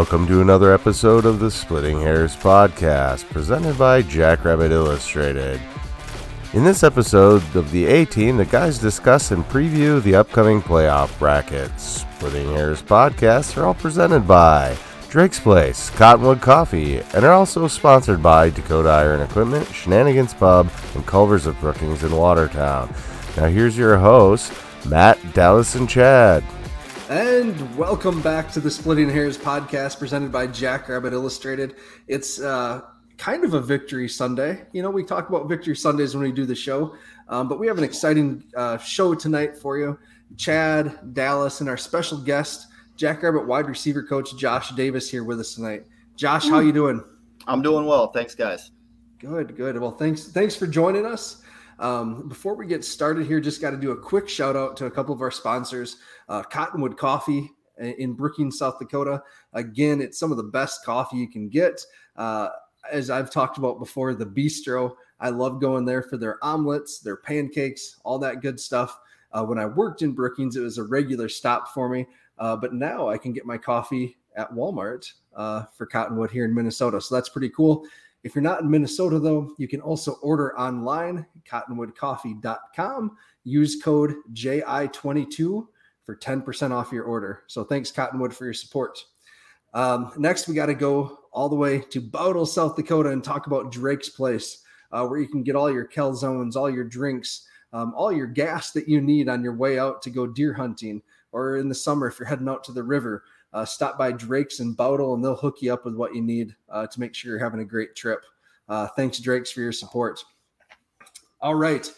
Welcome to another episode of the Splitting Hairs podcast, presented by Jackrabbit Illustrated. In this episode of the A Team, the guys discuss and preview the upcoming playoff brackets. Splitting Hairs podcasts are all presented by Drake's Place, Cottonwood Coffee, and are also sponsored by Dakota Iron Equipment, Shenanigans Pub, and Culvers of Brookings in Watertown. Now here's your host, Matt, Dallas, and Chad. And welcome back to the Splitting Hairs podcast presented by Jackrabbit Illustrated. It's uh, kind of a victory Sunday. You know, we talk about victory Sundays when we do the show, um, but we have an exciting uh, show tonight for you. Chad, Dallas, and our special guest, Jackrabbit wide receiver coach Josh Davis here with us tonight. Josh, how you doing? I'm doing well. Thanks, guys. Good, good. Well, thanks, thanks for joining us. Um, before we get started here, just got to do a quick shout out to a couple of our sponsors uh, Cottonwood Coffee in Brookings, South Dakota. Again, it's some of the best coffee you can get. Uh, as I've talked about before, the bistro. I love going there for their omelets, their pancakes, all that good stuff. Uh, when I worked in Brookings, it was a regular stop for me. Uh, but now I can get my coffee at Walmart uh, for Cottonwood here in Minnesota. So that's pretty cool. If you're not in Minnesota, though, you can also order online, cottonwoodcoffee.com. Use code JI22 for 10% off your order. So thanks, Cottonwood, for your support. Um, next, we got to go all the way to Bowdle, South Dakota, and talk about Drake's Place, uh, where you can get all your calzones, all your drinks, um, all your gas that you need on your way out to go deer hunting, or in the summer if you're heading out to the river uh, stop by Drake's and Bowdle, and they'll hook you up with what you need uh, to make sure you're having a great trip. Uh, thanks, Drake's, for your support. All right.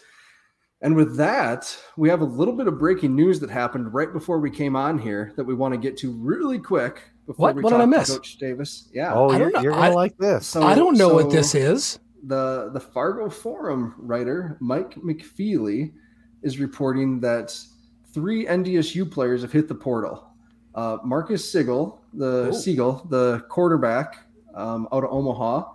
And with that, we have a little bit of breaking news that happened right before we came on here that we want to get to really quick. Before what? We what did I miss? Coach Davis. Yeah. Oh, you're, you're gonna I, like this. So, I don't know so what this is. The the Fargo Forum writer Mike McFeely is reporting that three NDSU players have hit the portal uh, Marcus Siegel, the Ooh. Siegel, the quarterback um, out of Omaha,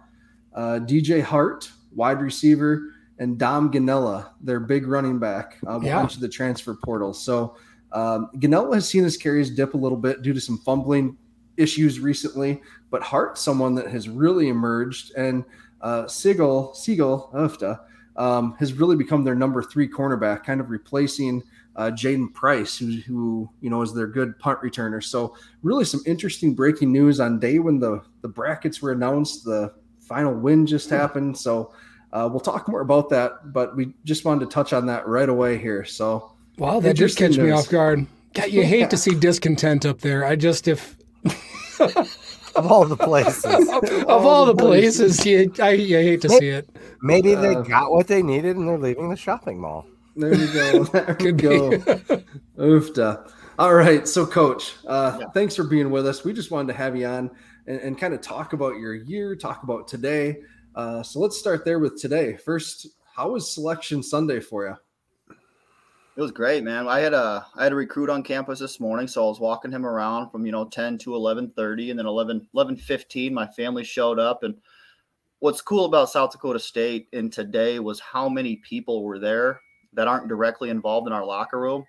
uh, DJ Hart, wide receiver, and Dom Gonnella, their big running back, uh, yeah. into the transfer portal. So um, Gonnella has seen his carries dip a little bit due to some fumbling issues recently, but Hart, someone that has really emerged, and uh, Siegel, Siegel, Ufta, um, has really become their number three cornerback, kind of replacing uh, Jaden Price, who, who you know is their good punt returner. So really some interesting breaking news on day when the the brackets were announced. The final win just happened. So uh, we'll talk more about that, but we just wanted to touch on that right away here. So wow, that just catch news. me off guard. God, you hate yeah. to see discontent up there. I just if. of all the places, of, of all, all, the places, places you, I, you hate to maybe, see it. Maybe they uh, got what they needed and they're leaving the shopping mall. There you go. There we go. Oofda. All right. So, coach, uh, yeah. thanks for being with us. We just wanted to have you on and, and kind of talk about your year, talk about today. Uh, so, let's start there with today. First, how was selection Sunday for you? It was great, man. I had a I had a recruit on campus this morning, so I was walking him around from you know 10 to 11:30, and then 11 11:15, my family showed up. And what's cool about South Dakota State in today was how many people were there that aren't directly involved in our locker room,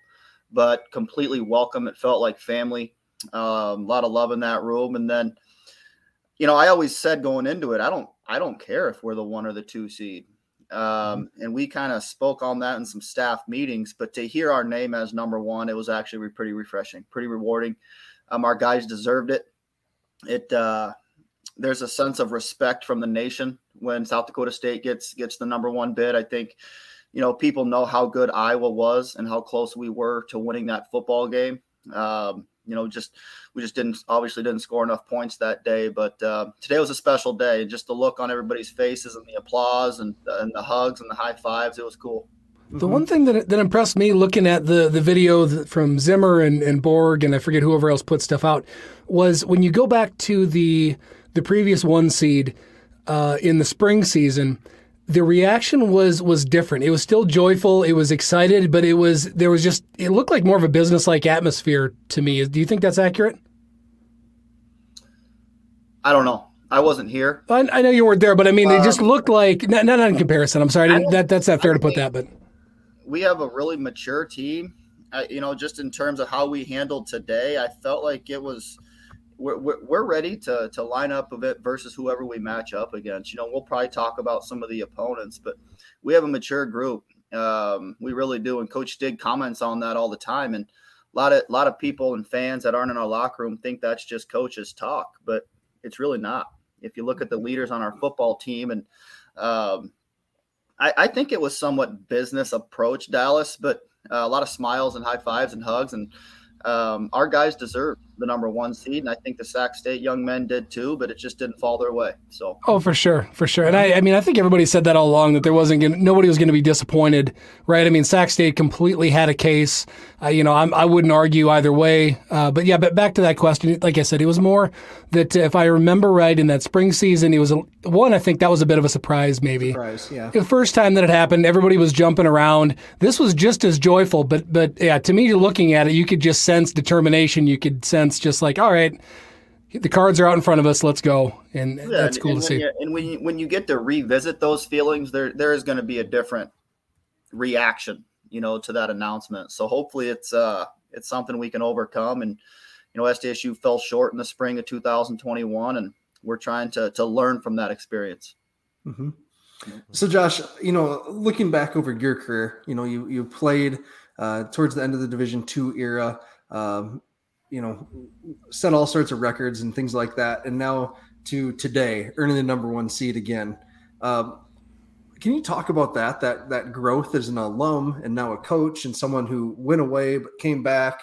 but completely welcome. It felt like family. Um, a lot of love in that room. And then, you know, I always said going into it, I don't, I don't care if we're the one or the two seed. Um, mm-hmm. and we kind of spoke on that in some staff meetings, but to hear our name as number one, it was actually pretty refreshing, pretty rewarding. Um, our guys deserved it. It, uh, there's a sense of respect from the nation when South Dakota State gets gets the number one bid. I think you know, people know how good Iowa was and how close we were to winning that football game. Um, you know, just we just didn't obviously didn't score enough points that day, but uh, today was a special day. Just the look on everybody's faces and the applause and, and the hugs and the high fives, it was cool. The one thing that, that impressed me looking at the, the video from Zimmer and, and Borg and I forget whoever else put stuff out was when you go back to the the previous one seed uh, in the spring season – the reaction was was different. It was still joyful. It was excited, but it was there was just it looked like more of a business like atmosphere to me. Do you think that's accurate? I don't know. I wasn't here. I, I know you weren't there, but I mean, it just um, looked like not, not in comparison. I'm sorry, that that's not fair to put that, but we have a really mature team. Uh, you know, just in terms of how we handled today, I felt like it was we're, we're, ready to to line up a bit versus whoever we match up against. You know, we'll probably talk about some of the opponents, but we have a mature group. Um, we really do, and Coach Stig comments on that all the time. And a lot of a lot of people and fans that aren't in our locker room think that's just coaches talk, but it's really not. If you look at the leaders on our football team, and um, I, I think it was somewhat business approach, Dallas, but uh, a lot of smiles and high fives and hugs, and um, our guys deserve the number one seed, and I think the Sac State young men did too, but it just didn't fall their way. So, oh, for sure, for sure. And I, I mean, I think everybody said that all along that there wasn't gonna, nobody was going to be disappointed, right? I mean, Sac State completely had a case. Uh, you know, I'm, I would not argue either way. Uh, but yeah, but back to that question, like I said, it was more that if I remember right, in that spring season, it was one. I think that was a bit of a surprise, maybe. Surprise, yeah. The first time that it happened, everybody was jumping around. This was just as joyful, but but yeah, to me, looking at it, you could just sense determination. You could sense just like, all right the cards are out in front of us. Let's go, and yeah, that's cool and to see. You, and when you, when you get to revisit those feelings, there there is going to be a different reaction, you know, to that announcement. So hopefully, it's uh it's something we can overcome. And you know, SDSU fell short in the spring of 2021, and we're trying to to learn from that experience. Mm-hmm. So, Josh, you know, looking back over your career, you know, you you played uh, towards the end of the Division two era. Um, you know, set all sorts of records and things like that. And now to today, earning the number one seed again. Um, can you talk about that? That that growth as an alum and now a coach and someone who went away but came back.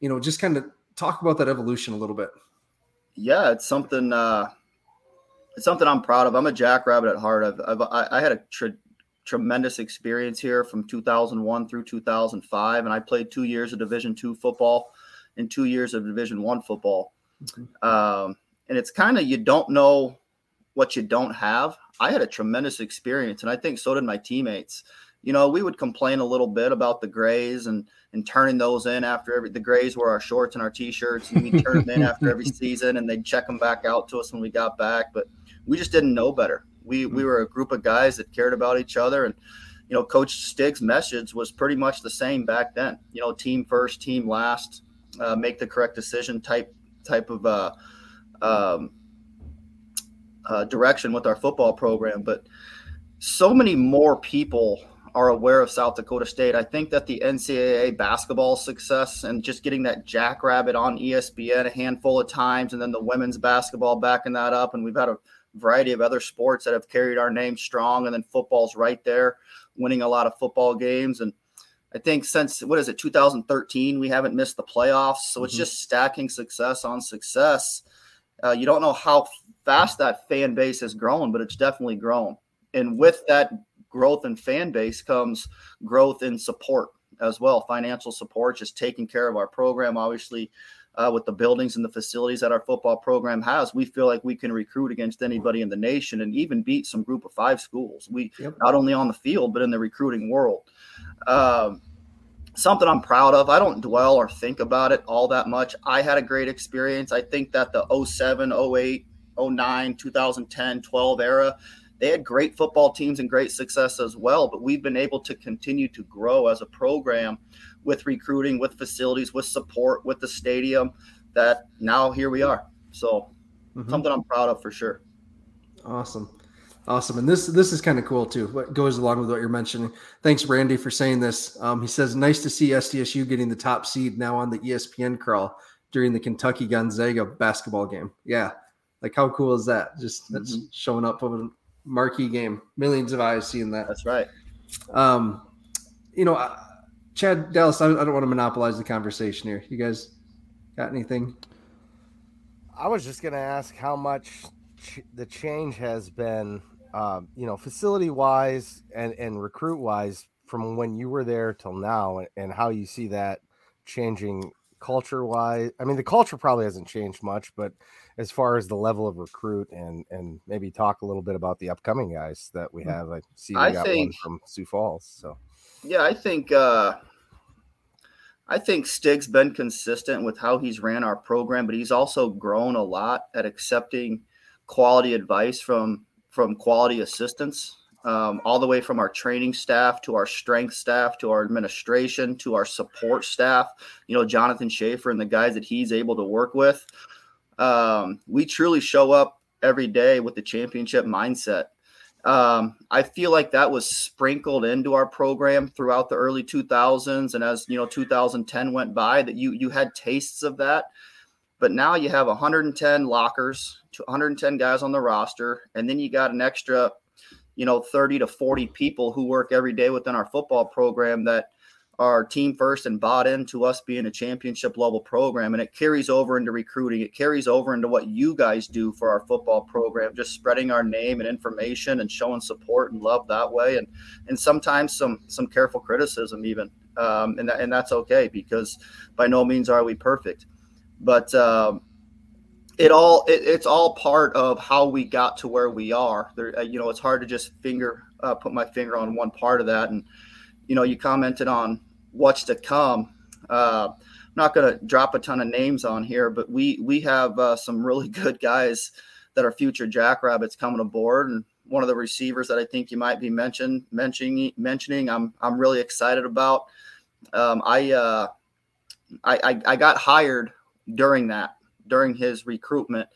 You know, just kind of talk about that evolution a little bit. Yeah, it's something. Uh, it's something I'm proud of. I'm a jackrabbit at heart. I've, I've I, I had a tre- tremendous experience here from 2001 through 2005, and I played two years of Division two football and two years of Division One football. Mm-hmm. Um, and it's kind of you don't know what you don't have. I had a tremendous experience, and I think so did my teammates. You know, we would complain a little bit about the grays and and turning those in after every the grays were our shorts and our t-shirts, and we turn them in after every season, and they'd check them back out to us when we got back. But we just didn't know better. We we mm-hmm. were a group of guys that cared about each other, and you know, Coach Stig's message was pretty much the same back then. You know, team first, team last uh, make the correct decision type type of uh, um, uh, direction with our football program. But so many more people are aware of South Dakota State. I think that the NCAA basketball success and just getting that jackrabbit on ESPN a handful of times, and then the women's basketball backing that up, and we've had a variety of other sports that have carried our name strong, and then football's right there, winning a lot of football games and I think since what is it, 2013, we haven't missed the playoffs. So it's mm-hmm. just stacking success on success. Uh, you don't know how fast that fan base has grown, but it's definitely grown. And with that growth in fan base comes growth in support as well, financial support, just taking care of our program. Obviously, uh, with the buildings and the facilities that our football program has, we feel like we can recruit against anybody in the nation and even beat some group of five schools. We yep. not only on the field but in the recruiting world. Um, something I'm proud of. I don't dwell or think about it all that much. I had a great experience. I think that the 07, 08, 09, 2010, 12 era, they had great football teams and great success as well. But we've been able to continue to grow as a program with recruiting, with facilities, with support, with the stadium. That now here we are. So mm-hmm. something I'm proud of for sure. Awesome. Awesome, and this this is kind of cool too. What goes along with what you're mentioning. Thanks, Randy, for saying this. Um, he says, "Nice to see SDSU getting the top seed now on the ESPN crawl during the Kentucky Gonzaga basketball game." Yeah, like how cool is that? Just that's mm-hmm. showing up a marquee game. Millions of eyes seeing that. That's right. Um, you know, uh, Chad Dallas. I, I don't want to monopolize the conversation here. You guys got anything? I was just going to ask how much ch- the change has been um, you know, facility wise and, and recruit wise from when you were there till now and, and how you see that changing culture wise? I mean, the culture probably hasn't changed much, but as far as the level of recruit and and maybe talk a little bit about the upcoming guys that we mm, have. I see we I got think, one from Sioux Falls. So yeah, I think uh I think Stig's been consistent with how he's ran our program, but he's also grown a lot at accepting quality advice from from quality assistants, um, all the way from our training staff to our strength staff to our administration to our support staff. You know, Jonathan Schaefer and the guys that he's able to work with. um, we truly show up every day with the championship mindset. Um, I feel like that was sprinkled into our program throughout the early 2000s, and as you know, 2010 went by, that you you had tastes of that. But now you have 110 lockers, 110 guys on the roster, and then you got an extra, you know, 30 to 40 people who work every day within our football program that are team first and bought into us being a championship level program. And it carries over into recruiting. It carries over into what you guys do for our football program just spreading our name and information and showing support and love that way. And and sometimes some some careful criticism even um, and, that, and that's okay because by no means are we perfect. But um, it all it, it's all part of how we got to where we are there uh, you know it's hard to just finger uh, put my finger on one part of that and you know, you commented on what's to come. Uh, I'm not going to drop a ton of names on here, but we we have uh, some really good guys that are future Jackrabbits coming aboard, and one of the receivers that I think you might be mention, mentioning mentioning I'm I'm really excited about. Um, I, uh, I, I I got hired during that during his recruitment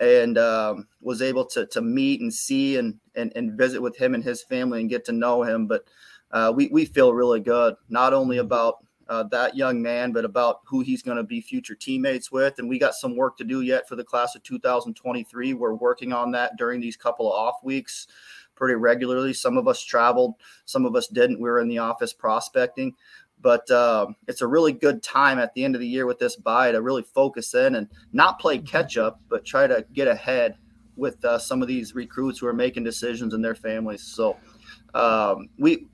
and um, was able to to meet and see and, and and visit with him and his family and get to know him. But uh, we, we feel really good, not only about uh, that young man, but about who he's going to be future teammates with. And we got some work to do yet for the class of 2023. We're working on that during these couple of off weeks pretty regularly. Some of us traveled, some of us didn't. We were in the office prospecting. But uh, it's a really good time at the end of the year with this buy to really focus in and not play catch up, but try to get ahead with uh, some of these recruits who are making decisions in their families. So um, we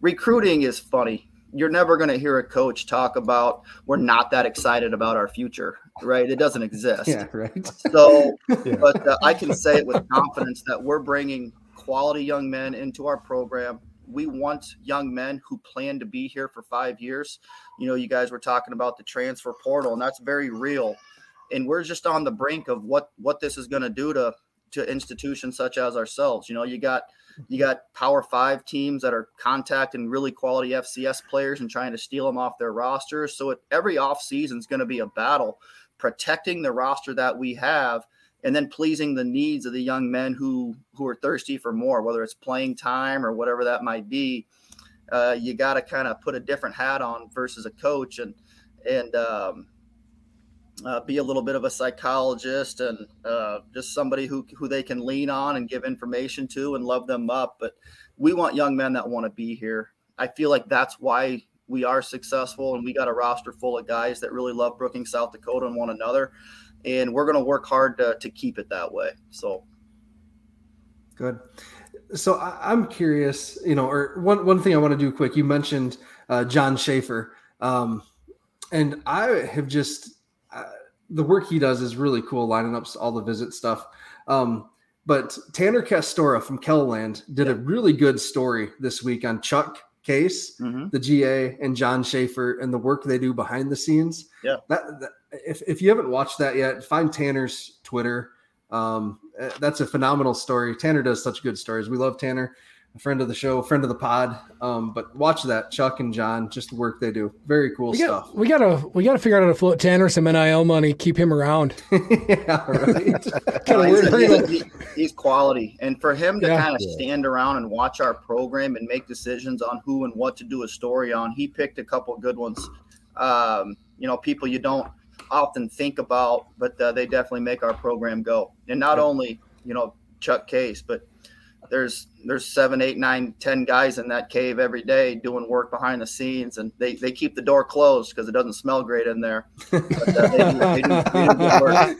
recruiting is funny. You're never going to hear a coach talk about we're not that excited about our future, right? It doesn't exist. Yeah, right. So, yeah. but uh, I can say it with confidence that we're bringing quality young men into our program. We want young men who plan to be here for five years. You know, you guys were talking about the transfer portal, and that's very real. And we're just on the brink of what what this is going to do to to institutions such as ourselves. You know, you got you got Power Five teams that are contacting really quality FCS players and trying to steal them off their rosters. So it, every offseason is going to be a battle protecting the roster that we have and then pleasing the needs of the young men who who are thirsty for more, whether it's playing time or whatever that might be. Uh, you got to kind of put a different hat on versus a coach and and um, uh, be a little bit of a psychologist and uh, just somebody who, who they can lean on and give information to and love them up. But we want young men that want to be here. I feel like that's why we are successful and we got a roster full of guys that really love Brookings, South Dakota and one another. And we're going to work hard to, to keep it that way. So good. So I, am curious, you know, or one, one thing I want to do quick, you mentioned uh, John Schaefer. Um, and I have just the work he does is really cool, lining up all the visit stuff. Um, but Tanner Castora from KELOLAND did a really good story this week on Chuck Case, mm-hmm. the GA, and John Schaefer and the work they do behind the scenes. Yeah. That, that, if, if you haven't watched that yet, find Tanner's Twitter. Um, eh, that's a phenomenal story. Tanner does such good stories. We love Tanner a friend of the show, friend of the pod. Um, but watch that, Chuck and John, just the work they do. Very cool we stuff. Got, we gotta we gotta figure out how to float Tanner some NIL money, keep him around. yeah, right. he's, he's, he's, quality, and for him to yeah. kind of stand around and watch our program and make decisions on who and what to do a story on, he picked a couple good ones. Um, you know, people you don't often think about, but uh, they definitely make our program go. And not only you know Chuck Case, but there's there's seven, eight, nine, ten guys in that cave every day doing work behind the scenes, and they, they keep the door closed because it doesn't smell great in there. But, uh, they they do, they do good work.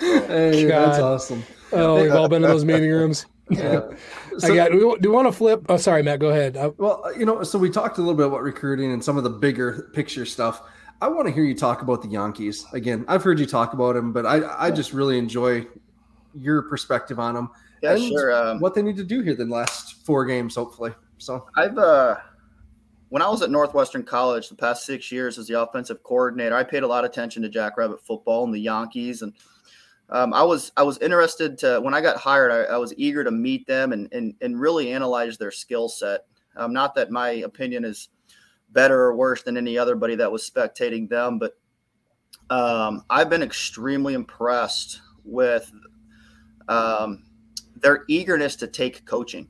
Hey, that's awesome. Oh, we've all been in those meeting rooms. Yeah. So, I got. Do you want to flip? Oh, sorry, Matt. Go ahead. I, well, you know, so we talked a little bit about recruiting and some of the bigger picture stuff. I want to hear you talk about the Jankes again. I've heard you talk about them, but I I just really enjoy your perspective on them yeah, sure. Um, what they need to do here the last four games, hopefully. So I've uh, when I was at Northwestern College the past six years as the offensive coordinator, I paid a lot of attention to Jackrabbit football and the Jankes, and um, I was I was interested to when I got hired, I, I was eager to meet them and and, and really analyze their skill set. Um, not that my opinion is better or worse than any other buddy that was spectating them, but um, I've been extremely impressed with um, their eagerness to take coaching.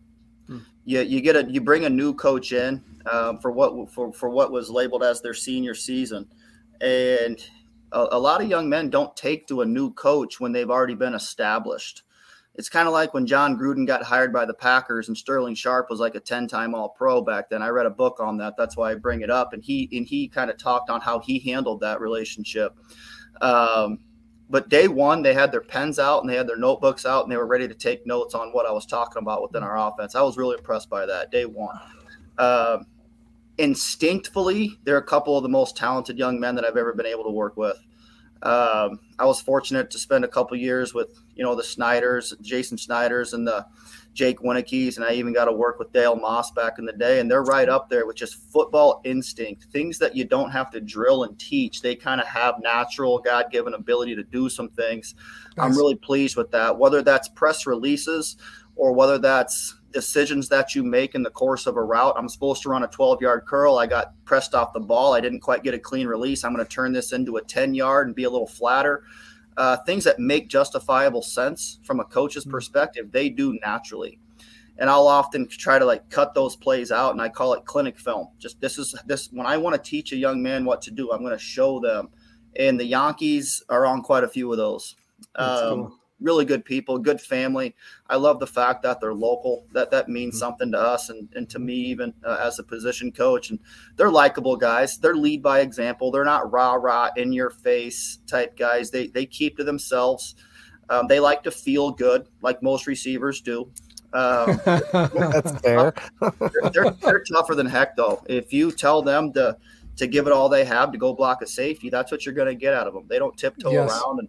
Hmm. You, you get a you bring a new coach in um, for what for, for what was labeled as their senior season, and a, a lot of young men don't take to a new coach when they've already been established it's kind of like when Jon Gruden got hired by the Packers and Sterling Sharpe was like a 10-time all-pro back then. I read a book on that. That's why I bring it up. And he and he kind of talked on how he handled that relationship. Um, but day one, they had their pens out and they had their notebooks out and they were ready to take notes on what I was talking about within our offense. I was really impressed by that day one. Um, instinctively, they're a couple of the most talented young men that I've ever been able to work with. Um, I was fortunate to spend a couple years with you know the Snyders, Jason Snyders, and the Jake Wienekes, and I even got to work with Dale Moss back in the day, and they're right up there with just football instinct, things that you don't have to drill and teach. They kind of have natural, God given ability to do some things. Nice. I'm really pleased with that. Whether that's press releases or whether that's decisions that you make in the course of a route. I'm supposed to run a 12 yard curl. I got pressed off the ball. I didn't quite get a clean release. I'm going to turn this into a 10 yard and be a little flatter. Uh, things that make justifiable sense from a coach's hmm. perspective, they do naturally. And I'll often try to like cut those plays out and I call it clinic film. Just this is this when I want to teach a young man what to do, I'm going to show them. And the Jankes are on quite a few of those. Um, cool really good people, good family. I love the fact that they're local. That that means mm-hmm. something to us and, and to me even uh, as a position coach. And they're likable guys. They're lead by example. They're not rah rah in your face type guys. They they keep to themselves. Um, they like to feel good, like most receivers do. Um, That's fair. they're, they're, they're tougher than heck, though. If you tell them to to give it all they have to go block a safety, that's what you're going to get out of them. They don't tiptoe yes. around and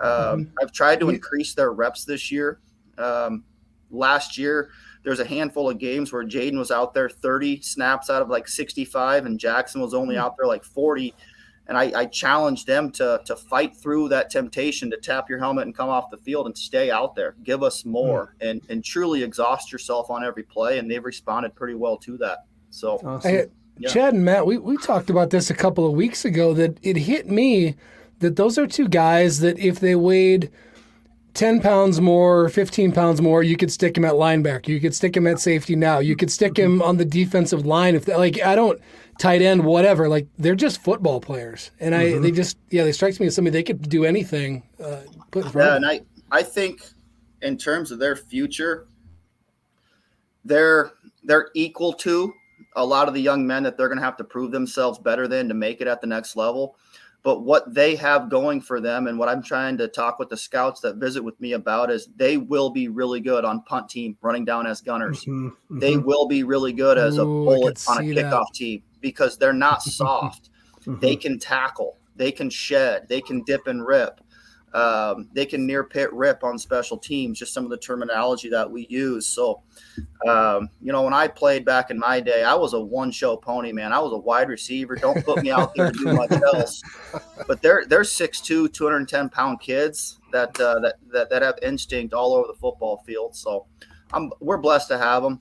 um. I've tried to increase their reps this year. Um, last year, there's a handful of games where Jadon was out there 30 snaps out of like 65, and Jaxon was only mm. out there like 40. And I, I challenged them to to fight through that temptation to tap your helmet and come off the field and stay out there. Give us more mm. and and truly exhaust yourself on every play. And they've responded pretty well to that. So, awesome. hey, yeah. Chad and Matt, we, we talked about this a couple of weeks ago that it hit me that those are two guys that if they weighed 10 pounds more, 15 pounds more, you could stick him at linebacker. You could stick him at safety now. You could stick him on the defensive line. If they, like, I don't tight end, whatever. Like they're just football players, and I mm-hmm. they just yeah they strikes me as somebody they could do anything. Uh, put yeah, and I I think in terms of their future, they're they're equal to a lot of the young men that they're going to have to prove themselves better than to make it at the next level but what they have going for them and what I'm trying to talk with the scouts that visit with me about is they will be really good on punt team running down as gunners. Mm-hmm, mm-hmm. They will be really good as a bullet on a kickoff that. team because they're not soft. mm-hmm. They can tackle, they can shed, they can dip and rip. Um, they can near pit rip on special teams, just some of the terminology that we use. So, um, you know, when I played back in my day, I was a one show pony, man. I was a wide receiver. Don't put me out there to do much else. But they're, they're 6'2, 210 pound kids that, uh, that, that, that have instinct all over the football field. So I'm, we're blessed to have them.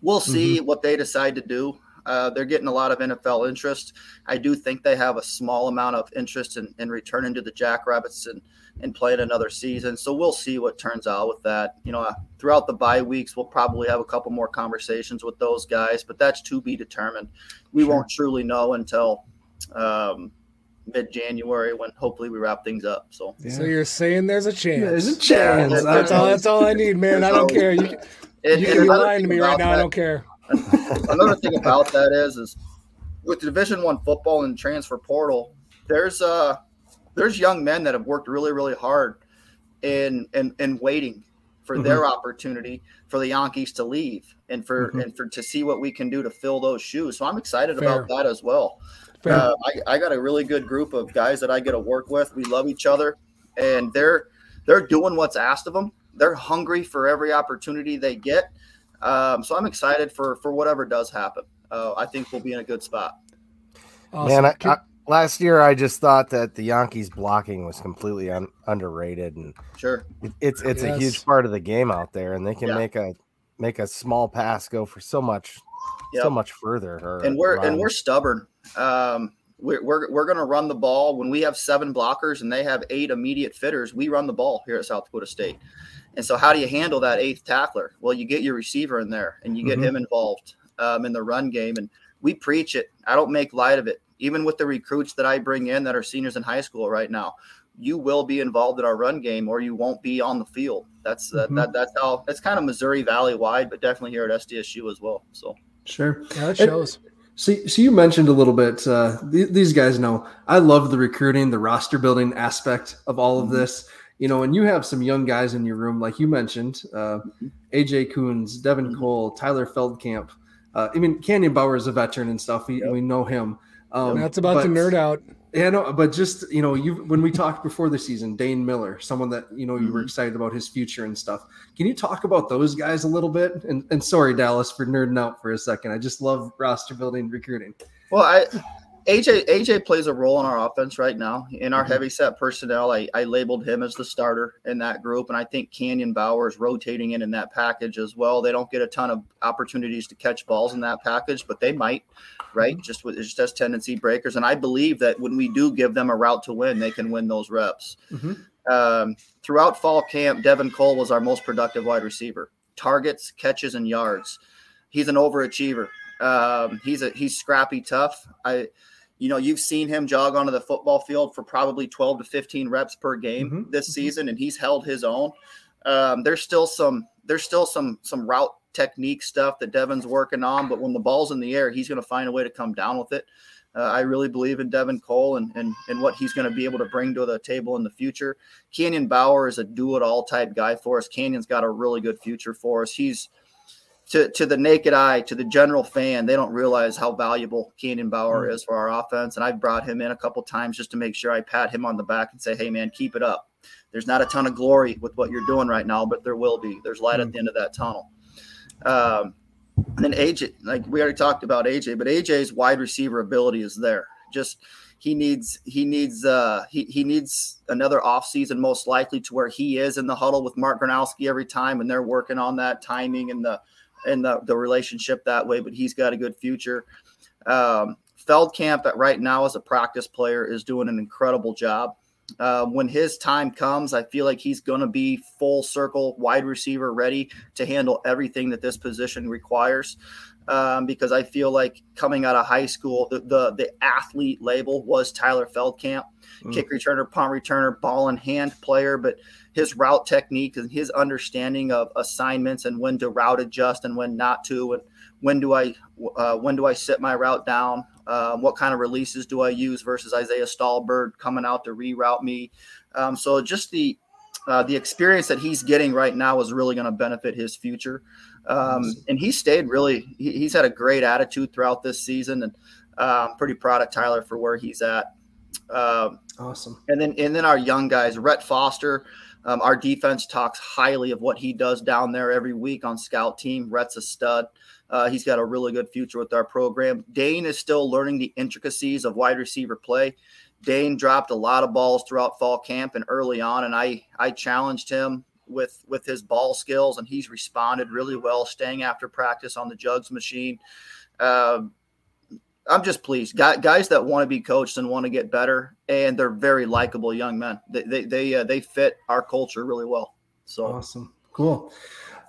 We'll see mm-hmm. what they decide to do. Uh, they're getting a lot of NFL interest. I do think they have a small amount of interest in, in returning to the Jackrabbits and, and playing another season. So we'll see what turns out with that. You know, uh, throughout the bye weeks, we'll probably have a couple more conversations with those guys, but that's to be determined. We sure. won't truly know until um, mid January when hopefully we wrap things up. So, yeah. so you're saying there's a chance? There's a chance. Yeah, that's all. That's all I need, man. I don't care. You, can, it, you can be lying to me right now. That, I don't care. Another thing about that is, is with Division One football and transfer portal, there's uh there's young men that have worked really, really hard in in, in waiting for mm-hmm. their opportunity for the Jankes to leave and for mm-hmm. and for to see what we can do to fill those shoes. So I'm excited Fair. about that as well. Uh, I, I got a really good group of guys that I get to work with. We love each other, and they're they're doing what's asked of them. They're hungry for every opportunity they get, um, so I'm excited for for whatever does happen. Uh, I think we'll be in a good spot. Awesome. Man, I, I, last year I just thought that the Jankes blocking was completely un, underrated, and sure, it, it's it's yes. a huge part of the game out there, and they can yeah. make a make a small pass go for so much, yep. so much further. and we're run. and we're stubborn. Um, We're, we're, we're going to run the ball when we have seven blockers and they have eight immediate fitters. We run the ball here at South Dakota State. And so, how do you handle that eighth tackler? Well, you get your receiver in there and you get mm-hmm. him involved um, in the run game. And we preach it. I don't make light of it. Even with the recruits that I bring in that are seniors in high school right now, you will be involved in our run game or you won't be on the field. That's mm-hmm. that, that's how it's kind of Missouri Valley wide, but definitely here at SDSU as well. So sure, yeah, that shows. And, so, so you mentioned a little bit. Uh, th- these guys know I love the recruiting, the roster building aspect of all of mm-hmm. this. You know, and you have some young guys in your room, like you mentioned, uh, mm-hmm. AJ Coons, Devin mm-hmm. Cole, Tyler Feldkamp. Uh, I mean, Canyon Bauer is a veteran and stuff. We, yep. we know him. Um, That's about but, to nerd out. Yeah, no, but just you know, you when we talked before the season, Dane Miller, someone that you know you mm-hmm. were excited about his future and stuff. Can you talk about those guys a little bit? And and sorry, Dallas, for nerding out for a second. I just love roster building, recruiting. Well, I AJ AJ plays a role in our offense right now. In our mm-hmm. heavy set personnel, I, I labeled him as the starter in that group, and I think Canyon Bauer is rotating in in that package as well. They don't get a ton of opportunities to catch balls in that package, but they might, right? Mm-hmm. Just with just as tendency breakers, and I believe that when we do give them a route to win, they can win those reps. Mm-hmm. Um, throughout fall camp, Devin Cole was our most productive wide receiver. Targets, catches, and yards. He's an overachiever. Um, he's a he's scrappy tough. I you know, you've seen him jog onto the football field for probably 12 to 15 reps per game mm-hmm. this mm-hmm. season, and he's held his own. Um, there's still some there's still some some route technique stuff that Devin's working on, but when the ball's in the air, he's going to find a way to come down with it. Uh, I really believe in Devin Cole and, and, and what he's going to be able to bring to the table in the future. Canyon Bauer is a do it all type guy for us. Canyon's got a really good future for us. He's to, to the naked eye, to the general fan, they don't realize how valuable Canyon Bauer mm-hmm. is for our offense. And I've brought him in a couple times just to make sure I pat him on the back and say, hey, man, keep it up. There's not a ton of glory with what you're doing right now, but there will be. There's light mm-hmm. at the end of that tunnel. Um, and then AJ, like we already talked about AJ, but AJ's wide receiver ability is there. Just he needs he needs uh he, he needs another offseason most likely to where he is in the huddle with Mark Gronowski every time and they're working on that timing and the and the, the relationship that way, but he's got a good future. Um, Feldkamp at right now as a practice player is doing an incredible job. Uh, when his time comes, I feel like he's going to be full circle wide receiver ready to handle everything that this position requires. Um, because I feel like coming out of high school, the the, the athlete label was Tyler Feldkamp, mm. kick returner, punt returner, ball in hand player, but his route technique and his understanding of assignments and when to route adjust and when not to, and when do I uh, when do I sit my route down? Um, what kind of releases do I use versus Isaiah Stalbird coming out to reroute me? Um, so just the uh, the experience that he's getting right now is really going to benefit his future. Um, and he stayed really, he, he's had a great attitude throughout this season. And uh, I'm pretty proud of Tyler for where he's at. Um, awesome. And then, and then our young guys, Rhett Foster, um, our defense talks highly of what he does down there every week on scout team. Rhett's a stud. Uh, he's got a really good future with our program. Dane is still learning the intricacies of wide receiver play. Dane dropped a lot of balls throughout fall camp and early on, and I I challenged him with with his ball skills, and he's responded really well, staying after practice on the jugs machine. Uh, I'm just pleased. Guys that want to be coached and want to get better, and they're very likable young men. They they they, uh, they fit our culture really well. So awesome, cool.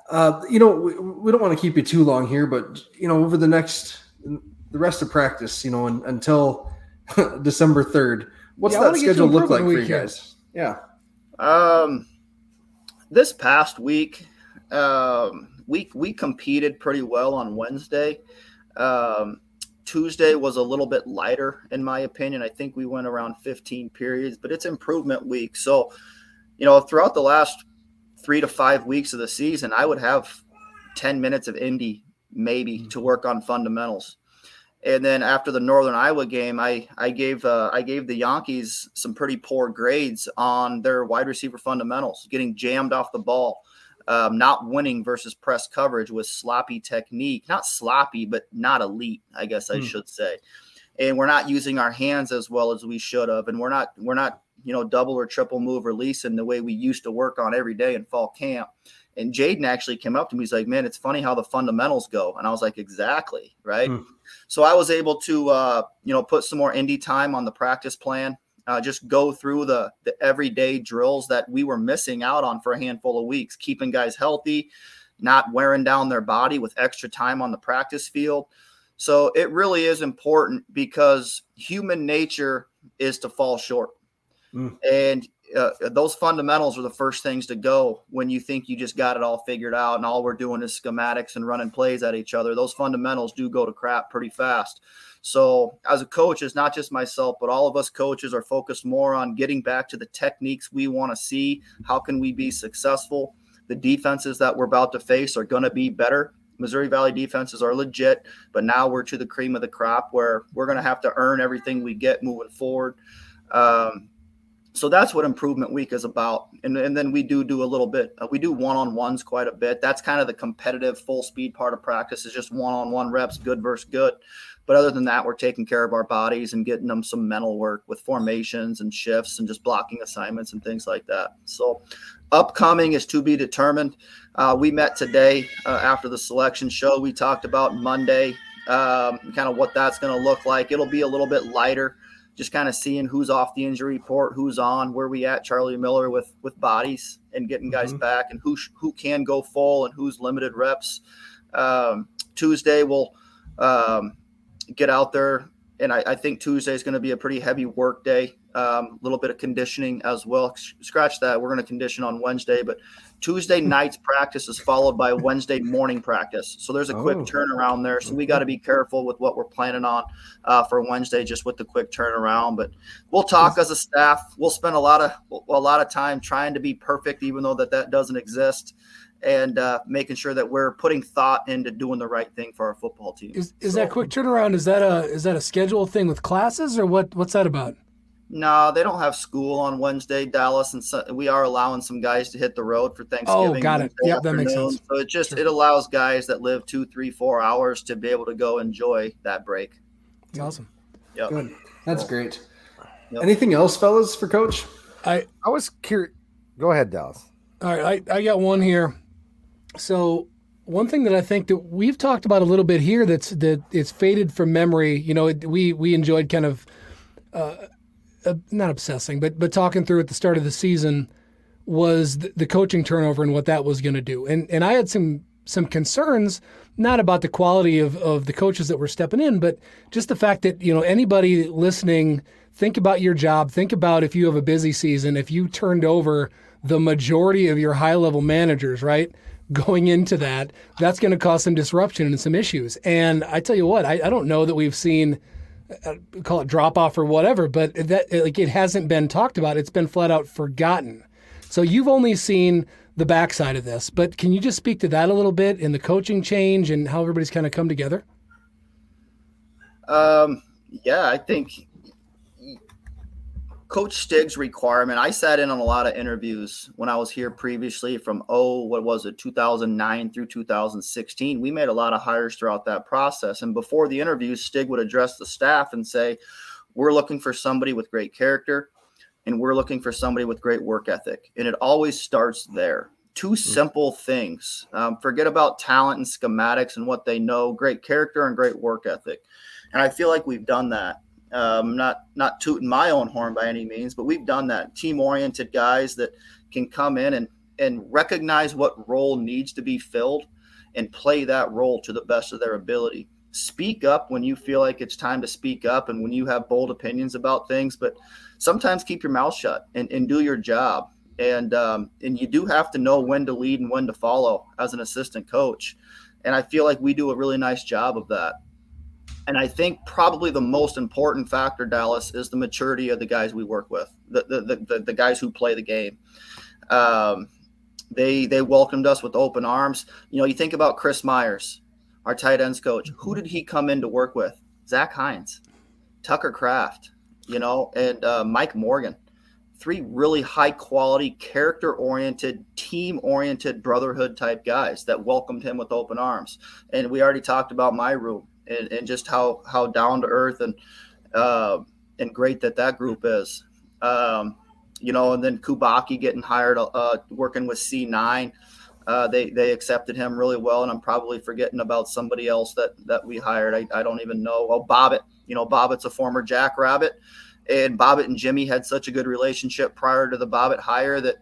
Uh, you know, we, we, don't want to keep you too long here, but you know, over the next the rest of practice, you know, until December third, what's yeah, that schedule look like for you guys? Yeah. Um, this past week, um, we we competed pretty well on Wednesday. Um, Tuesday was a little bit lighter, in my opinion. I think we went around 15 periods, but it's improvement week. So, you know, throughout the last three to five weeks of the season, I would have 10 minutes of Indy maybe mm-hmm. to work on fundamentals. And then after the Northern Iowa game, I I gave uh, I gave the Jankes some pretty poor grades on their wide receiver fundamentals, getting jammed off the ball, um, not winning versus press coverage with sloppy technique, not sloppy, but not elite, I guess I hmm. should say. And we're not using our hands as well as we should have, and we're not we're not you know double or triple move releasing the way we used to work on every day in fall camp. And Jadon actually came up to me. He's like, "Man, it's funny how the fundamentals go." And I was like, "Exactly, right." Mm. So I was able to, uh, you know, put some more indie time on the practice plan. Uh, just go through the the everyday drills that we were missing out on for a handful of weeks, keeping guys healthy, not wearing down their body with extra time on the practice field. So it really is important because human nature is to fall short. Mm. And uh, those fundamentals are the first things to go when you think you just got it all figured out and all we're doing is schematics and running plays at each other. Those fundamentals do go to crap pretty fast. So, as a coach, it's not just myself, but all of us coaches are focused more on getting back to the techniques we want to see. How can we be successful? The defenses that we're about to face are going to be better. Missouri Valley defenses are legit, but now we're to the cream of the crop where we're going to have to earn everything we get moving forward. Um, so that's what improvement week is about and, and then we do do a little bit uh, we do one-on-ones quite a bit that's kind of the competitive full speed part of practice is just one-on-one reps good versus good but other than that we're taking care of our bodies and getting them some mental work with formations and shifts and just blocking assignments and things like that so upcoming is to be determined uh, we met today uh, after the selection show we talked about monday um, kind of what that's going to look like it'll be a little bit lighter just kind of seeing who's off the injury report, who's on, where we at Charlie Miller with with bodies and getting guys mm-hmm. back, and who who can go full and who's limited reps. Um, Tuesday we'll um, get out there, and I, I think Tuesday is going to be a pretty heavy work day. A um, little bit of conditioning as well. Scratch that. We're going to condition on Wednesday, but Tuesday night's practice is followed by Wednesday morning practice. So there's a quick oh. turnaround there. So we got to be careful with what we're planning on uh, for Wednesday, just with the quick turnaround. But we'll talk as a staff. We'll spend a lot of a lot of time trying to be perfect, even though that that doesn't exist, and uh, making sure that we're putting thought into doing the right thing for our football team. Is, is so, that quick turnaround? Is that a is that a schedule thing with classes or what? What's that about? No, they don't have school on Wednesday, Dallas, and so we are allowing some guys to hit the road for Thanksgiving. Oh, got it. Yeah, that makes sense. So it just sure. it allows guys that live two, three, four hours to be able to go enjoy that break. That's awesome. Yep. Good. That's cool. great. Yep. Anything else, fellas, for Coach? I I was curious. Go ahead, Dallas. All right, I, I got one here. So one thing that I think that we've talked about a little bit here that's that it's faded from memory. You know, it, we we enjoyed kind of. Uh, uh, not obsessing, but but talking through at the start of the season was the, the coaching turnover and what that was going to do. And and I had some some concerns not about the quality of, of the coaches that were stepping in, but just the fact that, you know, anybody listening, think about your job, think about if you have a busy season, if you turned over the majority of your high level managers, right? Going into that, that's going to cause some disruption and some issues. And I tell you what, I, I don't know that we've seen uh, call it drop off or whatever, but that like it hasn't been talked about. It's been flat out forgotten. So you've only seen the backside of this, but can you just speak to that a little bit in the coaching change and how everybody's kind of come together? Um, yeah, I think Coach Stig's requirement. I sat in on a lot of interviews when I was here previously from oh, what was it, 2009 through 2016. We made a lot of hires throughout that process. And before the interviews, Stig would address the staff and say, We're looking for somebody with great character and we're looking for somebody with great work ethic. And it always starts there. Two hmm. simple things. Um, forget about talent and schematics and what they know, great character and great work ethic. And I feel like we've done that um, not not tooting my own horn by any means, but we've done that. Team oriented guys that can come in and and recognize what role needs to be filled and play that role to the best of their ability. Speak up when you feel like it's time to speak up and when you have bold opinions about things, but sometimes keep your mouth shut and, and do your job. And um, and you do have to know when to lead and when to follow as an assistant coach. And I feel like we do a really nice job of that. And I think probably the most important factor, Dallas, is the maturity of the guys we work with, the the the, the guys who play the game. Um, they they welcomed us with open arms. You know, you think about Chris Myers, our tight ends coach. Who did he come in to work with? Zach Heins, Tucker Kraft, you know, and uh, Mike Morgan. Three really high quality, character oriented, team oriented, brotherhood type guys that welcomed him with open arms. And we already talked about my room and, and just how how down to earth and uh, and great that that group is. Um, you know, and then Kubaki getting hired, uh, working with C9. uh, they they accepted him really well, and I'm probably forgetting about somebody else that that we hired. I, I don't even know. Oh, Bobbitt. You know, Bobbitt's a former Jackrabbit, and Bobbitt and Jimmy had such a good relationship prior to the Bobbitt hire that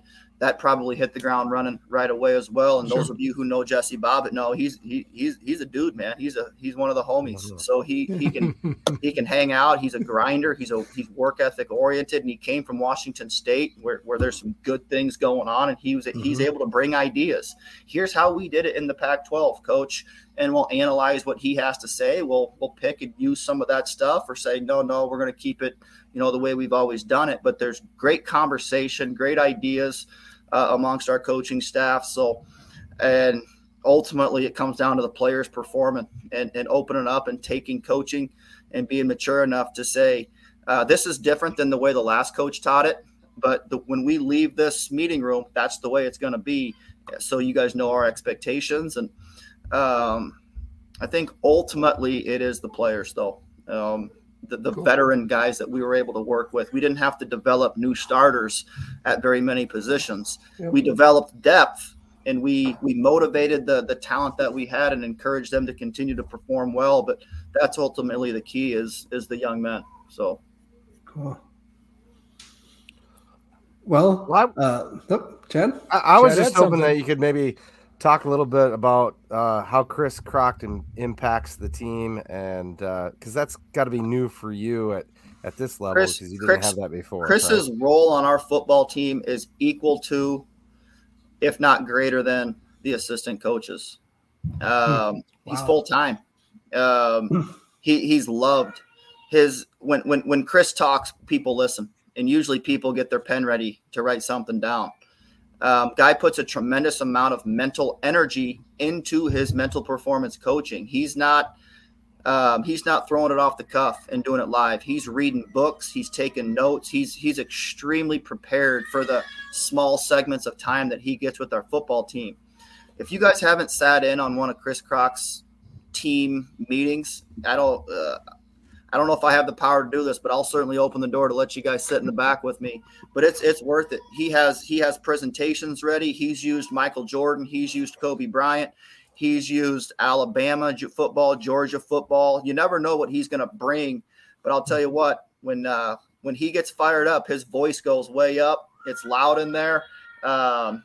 that probably hit the ground running right away as well. And sure. those of you who know Jesse Bobbitt know he's he, he's he's a dude, man. He's a he's one of the homies. So he he can he can hang out. He's a grinder. He's a he's work ethic oriented, and he came from Washington State where, where there's some good things going on, and he was mm-hmm. he's able to bring ideas. Here's how we did it in the Pac-12, Coach, and we'll analyze what he has to say. We'll we'll pick and use some of that stuff, or say no, no, we're going to keep it, you know, the way we've always done it. But there's great conversation, great ideas uh, amongst our coaching staff. So, and ultimately, it comes down to the players performing and, and opening up and taking coaching and being mature enough to say, uh, this is different than the way the last coach taught it. But the, when we leave this meeting room, that's the way it's going to be. So you guys know our expectations. And um, I think ultimately it is the players, though. Um, the, the cool. veteran guys that we were able to work with. We didn't have to develop new starters at very many positions. Yep. We developed depth and we we motivated the the talent that we had and encouraged them to continue to perform well. But that's ultimately the key is is the young men. So cool. Well, well uh, oh, Chad, I, I was just hoping something. that you could maybe talk a little bit about uh, how Chris Crockton impacts the team, and because uh, that's got to be new for you at at this level because you didn't Chris, have that before. Chris's role on our football team is equal to, if not greater than, the assistant coaches. Um, wow. He's full time. Um, hmm. he he's loved. His when when when Chris talks, people listen, and usually people get their pen ready to write something down. Um, guy puts a tremendous amount of mental energy into his mental performance coaching. He's not um, he's not throwing it off the cuff and doing it live. He's reading books. He's taking notes. He's he's extremely prepared for the small segments of time that he gets with our football team. If you guys haven't sat in on one of Chris Croc's team meetings, I don't. Uh, I don't know if I have the power to do this, but I'll certainly open the door to let you guys sit in the back with me. But it's it's worth it. He has he has presentations ready. He's used Michael Jordan. He's used Kobe Bryant. He's used Alabama football, Georgia football. You never know what he's going to bring. But I'll tell you what, when uh, when he gets fired up, his voice goes way up. It's loud in there. Um,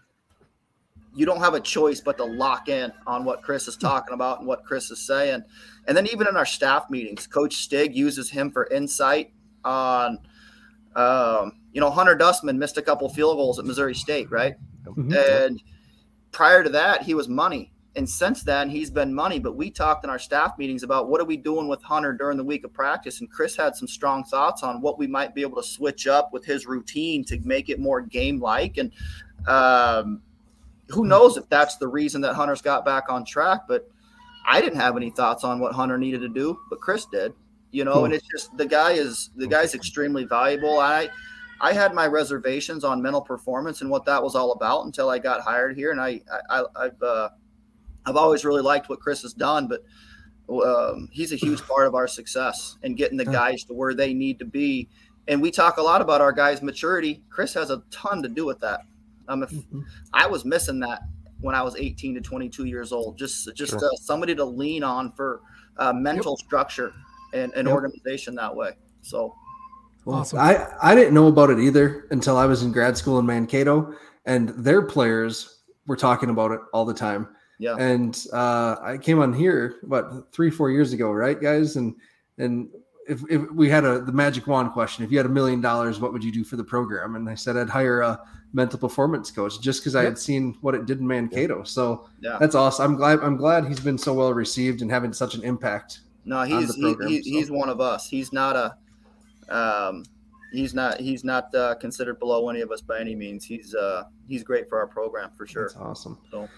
you don't have a choice but to lock in on what Chris is talking about and what Chris is saying. And then even in our staff meetings, Coach Stig uses him for insight on, um, you know, Hunter Dustman missed a couple field goals at Missouri State, right? Mm-hmm. And prior to that, he was money. And since then, he's been money. But we talked in our staff meetings about what are we doing with Hunter during the week of practice. And Chris had some strong thoughts on what we might be able to switch up with his routine to make it more game like. And um, who knows if that's the reason that Hunter's got back on track. But I didn't have any thoughts on what Hunter needed to do, but Chris did. You know, and it's just the guy is the guy's extremely valuable. I I had my reservations on mental performance and what that was all about until I got hired here, and I, I I've uh, I've always really liked what Chris has done, but um, he's a huge part of our success and getting the guys to where they need to be. And we talk a lot about our guys' maturity. Chris has a ton to do with that. Um, if mm-hmm. I was missing that when I was 18 to 22 years old, just just sure. uh, somebody to lean on for uh, mental yep. structure and, and yep. organization that way. So awesome. I I didn't know about it either until I was in grad school in Mankato, and their players were talking about it all the time. Yeah. And uh, I came on here about three, four years ago, right, guys? And and if, if we had a the magic wand question, if you had a million dollars, what would you do for the program? And I said I'd hire a mental performance coach just because yep. I had seen what it did in Mankato. So yeah. that's awesome. I'm glad I'm glad he's been so well received and having such an impact. No, he's program, he, he, so. he's one of us. He's not a um, he's not he's not uh, considered below any of us by any means. He's uh, he's great for our program for sure. That's awesome. So,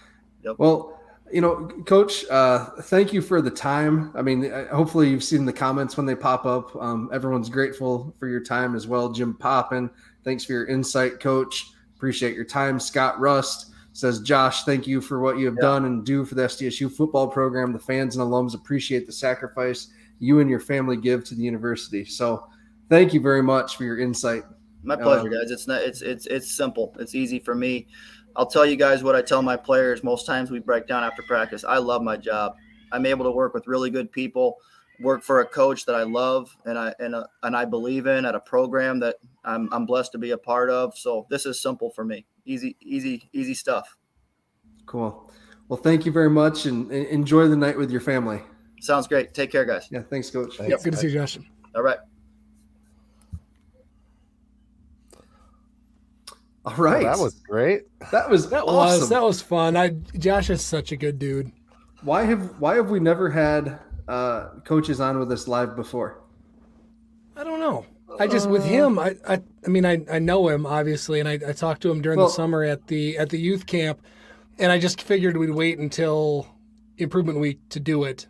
yep. Well, you know, Coach, uh, thank you for the time. I mean, uh, hopefully you've seen the comments when they pop up. Um, everyone's grateful for your time as well. Jim Poppin, thanks for your insight, Coach. Appreciate your time. Scott Rust says, Josh, thank you for what you have yeah. done and do for the SDSU football program. The fans and alums appreciate the sacrifice you and your family give to the university. So, thank you very much for your insight. My pleasure, uh, guys. It's not. It's it's it's simple. It's easy for me. I'll tell you guys what I tell my players most times we break down after practice. I love my job. I'm able to work with really good people, work for a coach that I love and I and uh, and I believe in at a program that I'm I'm blessed to be a part of. So this is simple for me. Easy easy easy stuff. Cool. Well, thank you very much and, and enjoy the night with your family. Sounds great. Take care, guys. Yeah, thanks, coach. Yep. Good to see you, Josh. All right. All right. Well, that was great. That was That awesome. was that was fun. I Josh is such a good dude. why have why have we never had uh, coaches on with us live before? I don't know. I just with him, I, I I mean I, I know him obviously, and I, I talked to him during Well- the summer at the at the youth camp, and I just figured we'd wait until improvement week to do it.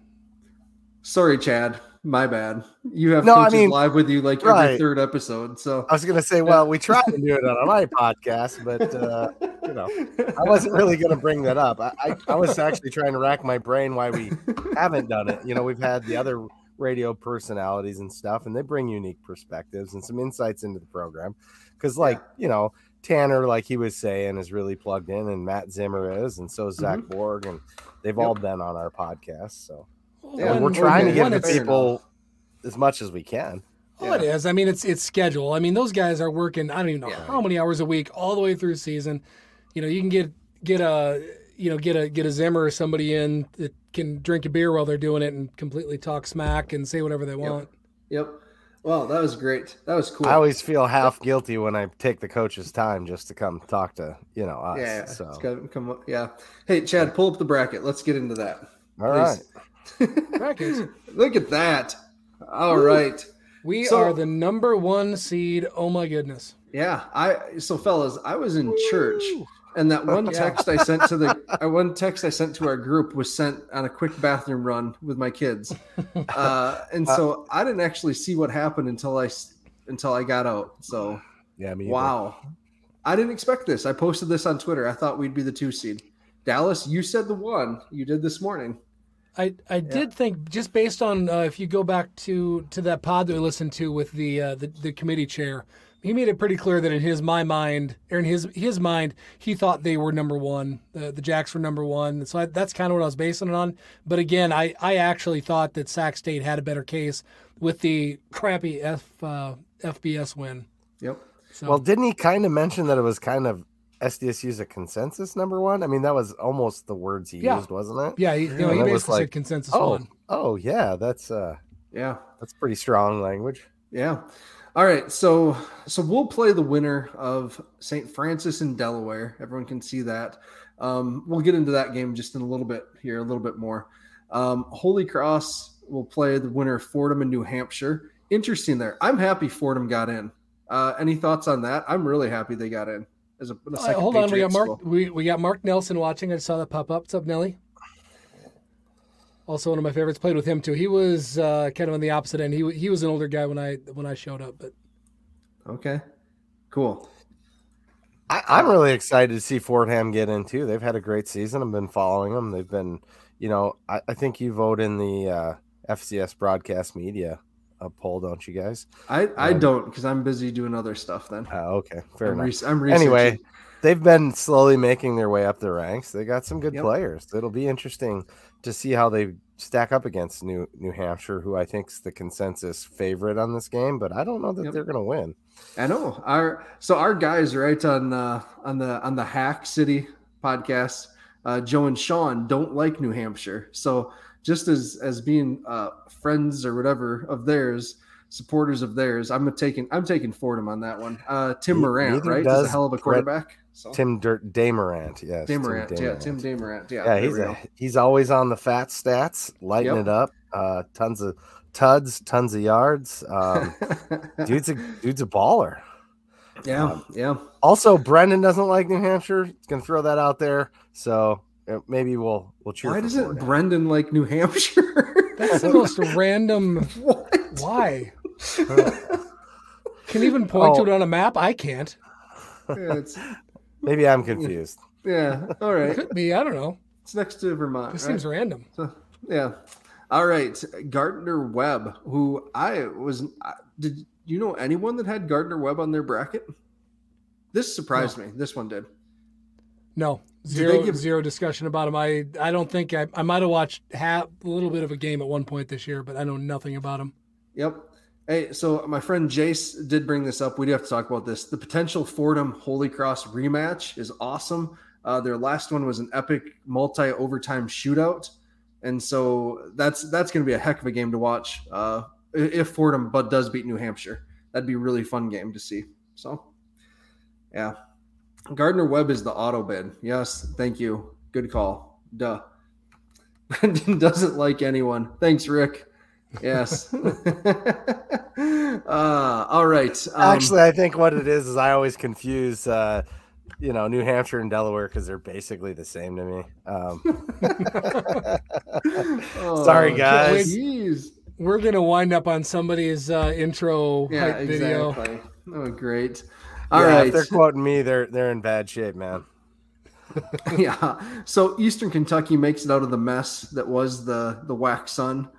Sorry, Chad. My bad. You have No, I mean, live with you like every right. third episode. So I was gonna say, well, we tried to do it on my podcast, but uh, you know, I wasn't really gonna bring that up. I, I, I was actually trying to rack my brain why we haven't done it. You know, we've had the other radio personalities and stuff, and they bring unique perspectives and some insights into the program. Because, like, you know, Tanner, like he was saying, is really plugged in, and Matt Zimmer is, and so is Zach Borg, and they've all been on our podcast. So Yeah, and we're trying to when give the people as much as we can. Oh, it is. I mean, it's it's schedule. I mean, those guys are working. I don't even know Yeah. how many hours a week, all the way through season. You know, you can get get a you know get a get a Zimmer or somebody in that can drink a beer while they're doing it and completely talk smack and say whatever they want. Yep. Well, that was great. That was cool. I always feel half guilty when I take the coach's time just to come talk to you know us. yeah, so it's come up. Yeah. Hey, Chad, pull up the bracket. Let's get into that. all right. Brackets. Look at that. All right. We So- are the number one seed. Oh my goodness. Yeah. I so fellas, I was in church and that one Yeah. text I sent to the uh, one text I sent to our group was sent on a quick bathroom run with my kids. Uh, and so I didn't actually see what happened until I s- until I got out. So Yeah, me. either. wow. I didn't expect this. I posted this on Twitter. I thought we'd be the two seed. Dallas, you said the one you did this morning. I, I did think just based on uh, if you go back to to that pod that we listened to with the, uh, the the committee chair, he made it pretty clear that in his my mind or in his his mind he thought they were number one. The the Jacks were number one. So I, that's kind of what I was basing it on. But again, I I actually thought that Sac State had a better case with the crappy F uh, FBS win. Yep. So Well, didn't he kind of mention that it was kind of SDSU's a consensus number one? I mean, that was almost the words he Yeah. used, wasn't it? yeah, he, you know, he basically was like, said consensus Oh, one. oh yeah, that's uh, Yeah. that's pretty strong language. Yeah. All right. So so we'll play the winner of St. Francis in Delaware. Everyone can see that. Um, we'll get into that game just in a little bit here, a little bit more. Um, Holy Cross will play the winner of Fordham in New Hampshire. Interesting there. I'm happy Fordham got in. Uh, any thoughts on that? I'm really happy they got in. As a, a second hold on, we got Mark. school. We, we got Mark Nelson watching. I saw that pop up. What's up, Nelly? Also, one of my favorites. Played with him too. He was uh, kind of on the opposite end. He he was an older guy when I when I showed up. But Okay. Cool. I, I'm really excited to see Fordham get in too. They've had a great season. I've been following them. They've been, you know, I, I think you vote in the uh, FCS broadcast media uh, poll, don't you guys? I, I Um, don't because I'm busy doing other stuff then. Uh, okay, fair I'm, enough. res- I'm anyway, they've been slowly making their way up the ranks. They got some good Yep. players. It'll be interesting to see how they stack up against New New Hampshire, who I think's the consensus favorite on this game, but I don't know that Yep. they're going to win. I know our so our guys right on uh, on the on the Hack City podcast. Uh, Joe and Sean don't like New Hampshire, so just as as being uh, friends or whatever of theirs, supporters of theirs, I'm taking I'm taking Fordham on that one. Uh, Tim Morant, right, does a hell of a quarterback. So Tim Dirt DeMorat, yes, Tim DeMorat, yeah. Tim DeMorat, yeah. yeah, he's a, he's always on the fat stats, lighting Yep. it up. Uh, tons of tuds, tons of yards. Um, dude's a dude's a baller. yeah, um, yeah. Also, Brendan doesn't like New Hampshire. He's gonna throw that out there. So Uh, maybe we'll we'll cheer. Why for doesn't Fordham. Brendan like New Hampshire? that's the most random. what? Why? Can even point to Oh. it on a map? I can't. Yeah, Maybe I'm confused. yeah, all right. Could be. I don't know. It's next to Vermont. This right? seems random. So, yeah. All right. Gardner Webb, who I was, did you know anyone that had Gardner Webb on their bracket? This surprised me. This one did. No, Did zero give- zero discussion about him. I I don't think I, I might have watched half a little bit of a game at one point this year, but I know nothing about him. Yep. Hey, so my friend Jace did bring this up. We do have to talk about this. The potential Fordham Holy Cross rematch is awesome. Uh, their last one was an epic multi overtime shootout, and so that's that's going to be a heck of a game to watch. Uh, if Fordham but does beat New Hampshire, that'd be a really fun game to see. So, yeah, Gardner Webb is the auto bid. Yes, thank you. Good call. Duh. Brendan doesn't like anyone. Thanks, Rick. Yes. uh, all right. Um, Actually, I think what it is is I always confuse, uh, you know, New Hampshire and Delaware because they're basically the same to me. Um, oh, sorry, guys. Jeez. We're gonna wind up on somebody's uh, intro Yeah, hype video. Oh, great. All yeah, right. If they're quoting me, they're they're in bad shape, man. yeah. So Eastern Kentucky makes it out of the mess that was the the WAC Sun.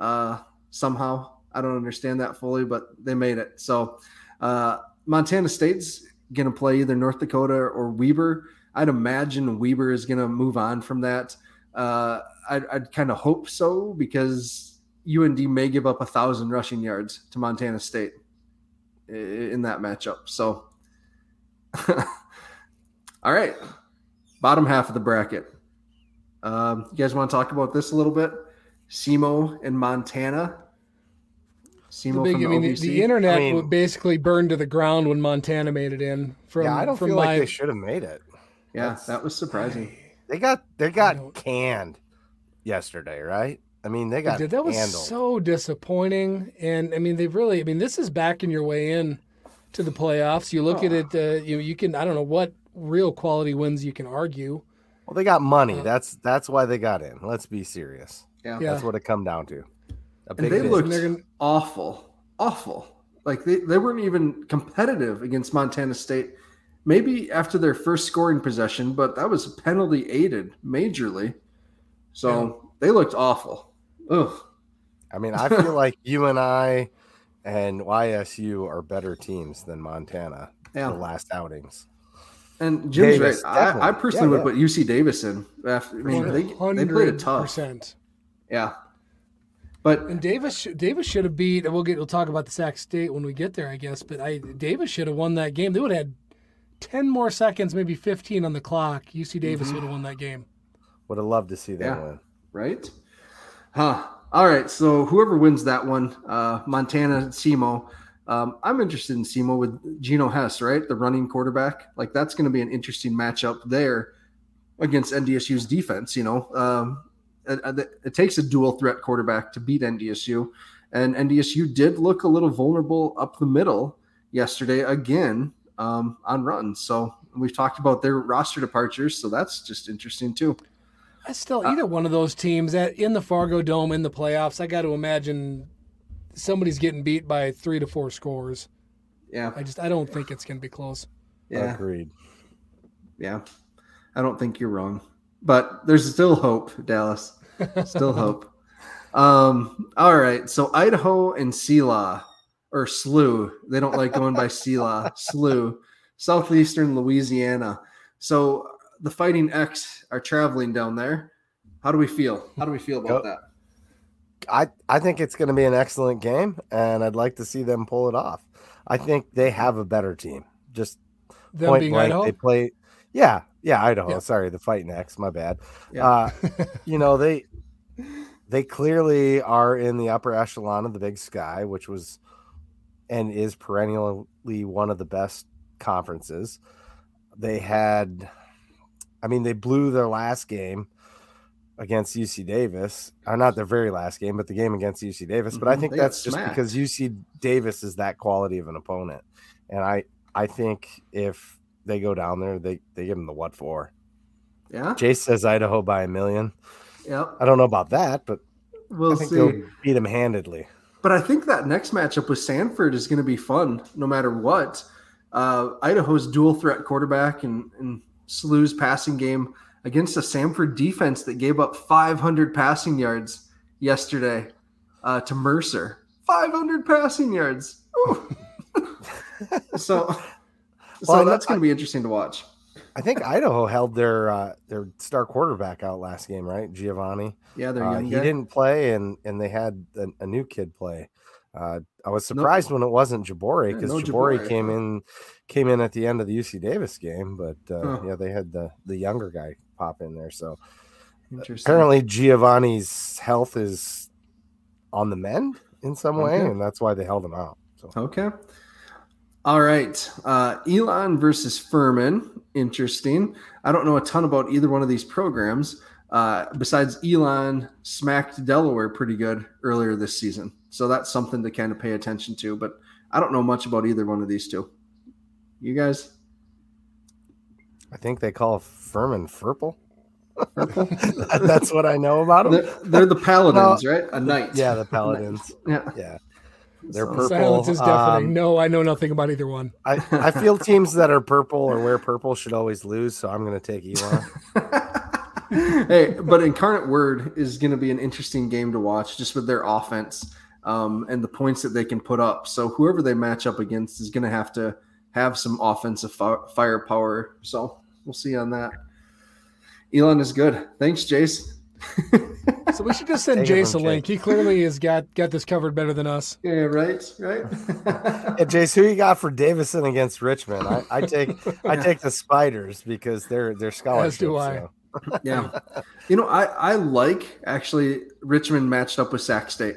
Uh, somehow, I don't understand that fully, but they made it. So uh, Montana State's going to play either North Dakota or Weber. I'd imagine Weber is going to move on from that. Uh, I'd, I'd kind of hope so because UND may give up a thousand rushing yards to Montana State in that matchup. So, all right, bottom half of the bracket. Um, you guys want to talk about this a little bit? SEMO and Montana. The SEMO big, from I the mean, the, OVC. the internet I mean- basically burned to the ground when Montana made it in. From yeah, I don't from feel my, like they should have made it. yeah, that's- that was surprising. They got they got canned yesterday, right? I mean, they got Dude, that was handled. so disappointing. And I mean, they've really, I mean, this is backing your way in to the playoffs. You look at Oh. it, uh, you you can, I don't know what real quality wins you can argue. well, they got money. Uh, that's that's why they got in. Let's be serious. Yeah. Yeah. That's what it come down to. A And they bid. looked They're gonna- awful, awful. Like they, they weren't even competitive against Montana State. Maybe after their first scoring possession, but that was penalty aided majorly. So they looked awful. Ugh. I mean, I feel like you and I and YSU are better teams than Montana Yeah. the last outings. And Jim's Davis, right. I, I personally Yeah, would put UC Davis in. After, I mean, they, they played it tough. 100%. Yeah. But And Davis, Davis should have beat. We'll get. We'll talk about the Sac State when we get there, I guess. But I, Davis should have won that game. They would have had ten more seconds, maybe fifteen on the clock. UC Davis Mm-hmm. would have won that game. Would have loved to see that Yeah. win. right? Huh. All right. So whoever wins that one, uh, Montana, SEMO. Um, I'm interested in SEMO with Geno Hess, right? The running quarterback. Like that's going to be an interesting matchup there against NDSU's defense. You know, um, it, it- takes a dual threat quarterback to beat NDSU, and NDSU did look a little vulnerable up the middle yesterday again um, on runs. So we've talked about their roster departures, so that's just interesting too. I still Uh, either one of those teams that in the Fargo Dome in the playoffs. I got to imagine somebody's getting beat by three to four scores. Yeah. I just I don't think it's going to be close. Yeah. Agreed. Yeah, I don't think you're wrong, but there's still hope, Dallas. Still hope. Um, all right, so Idaho and Sela or SLU, they don't like going by Sela, SLU, southeastern Louisiana. So the Fighting X are traveling down there. How do we feel? How do we feel about Go- that? I, I think it's going to be an excellent game, and I'd like to see them pull it off. I think they have a better team. Just Them point being blank, Idaho. they play. Yeah, yeah, Idaho. Yeah. Sorry, the fighting X. My bad. Yeah. Uh, you know they they clearly are in the upper echelon of the Big Sky, which was and is perennially one of the best conferences. They had, I mean, they blew their last game against UC Davis, or not their very last game, but the game against UC Davis. But I Mhm, think they that's just because UC Davis is that quality of an opponent, and I I think if they go down there, they they give them the what for. Yeah, Jace says Idaho by a million. yep. I don't know about that, but We'll I think see. they'll beat them handedly. But I think that next matchup with Samford is going to be fun, no matter what. Uh, Idaho's dual threat quarterback and, and SLU's passing game against a Samford defense that gave up 500 passing yards yesterday uh, to Mercer. 500 passing yards. So, so Well, that's going to be interesting to watch. I think Idaho held their uh, their star quarterback out last game, right? Gevani. Yeah, they're Uh, young. he guy. didn't play, and and they had a, a new kid play. Uh, I was surprised when it wasn't Jabori Yeah, because no Jabori Jabori, came in came in at the end of the UC Davis game, but uh, Huh. yeah, they had the the younger guy pop in there. So apparently Gevani's health is on the mend in some way, Okay. and that's why they held him out. So Okay. All right. Uh, Elon versus Furman. Interesting. I don't know a ton about either one of these programs. Uh, besides, Elon smacked Delaware pretty good earlier this season. So that's something to kind of pay attention to. But I don't know much about either one of these two. You guys? I think they call Furman Furple. that's what I know about them. They're, they're the Paladins, right? A knight. Yeah, the Paladins. Yeah. Yeah, they're So- purple. Silence is deafening. Um, no, I know nothing about either one. I, I feel teams that are purple or wear purple should always lose, so I'm going to take Elon. hey, but Incarnate Word is going to be an interesting game to watch just with their offense um, and the points that they can put up. So whoever they match up against is going to have to have some offensive fi- firepower. So we'll see on that. Elon is good. Thanks, Jace. So we should just send Take Jace a from link. He clearly has got got this covered better than us. Yeah, right, right. Hey, Jace, who you got for Davidson against Richmond? I, I take I take the Spiders because they're they're scholarships. do I. so. yeah, you know, I I like actually Richmond matched up with Sac State.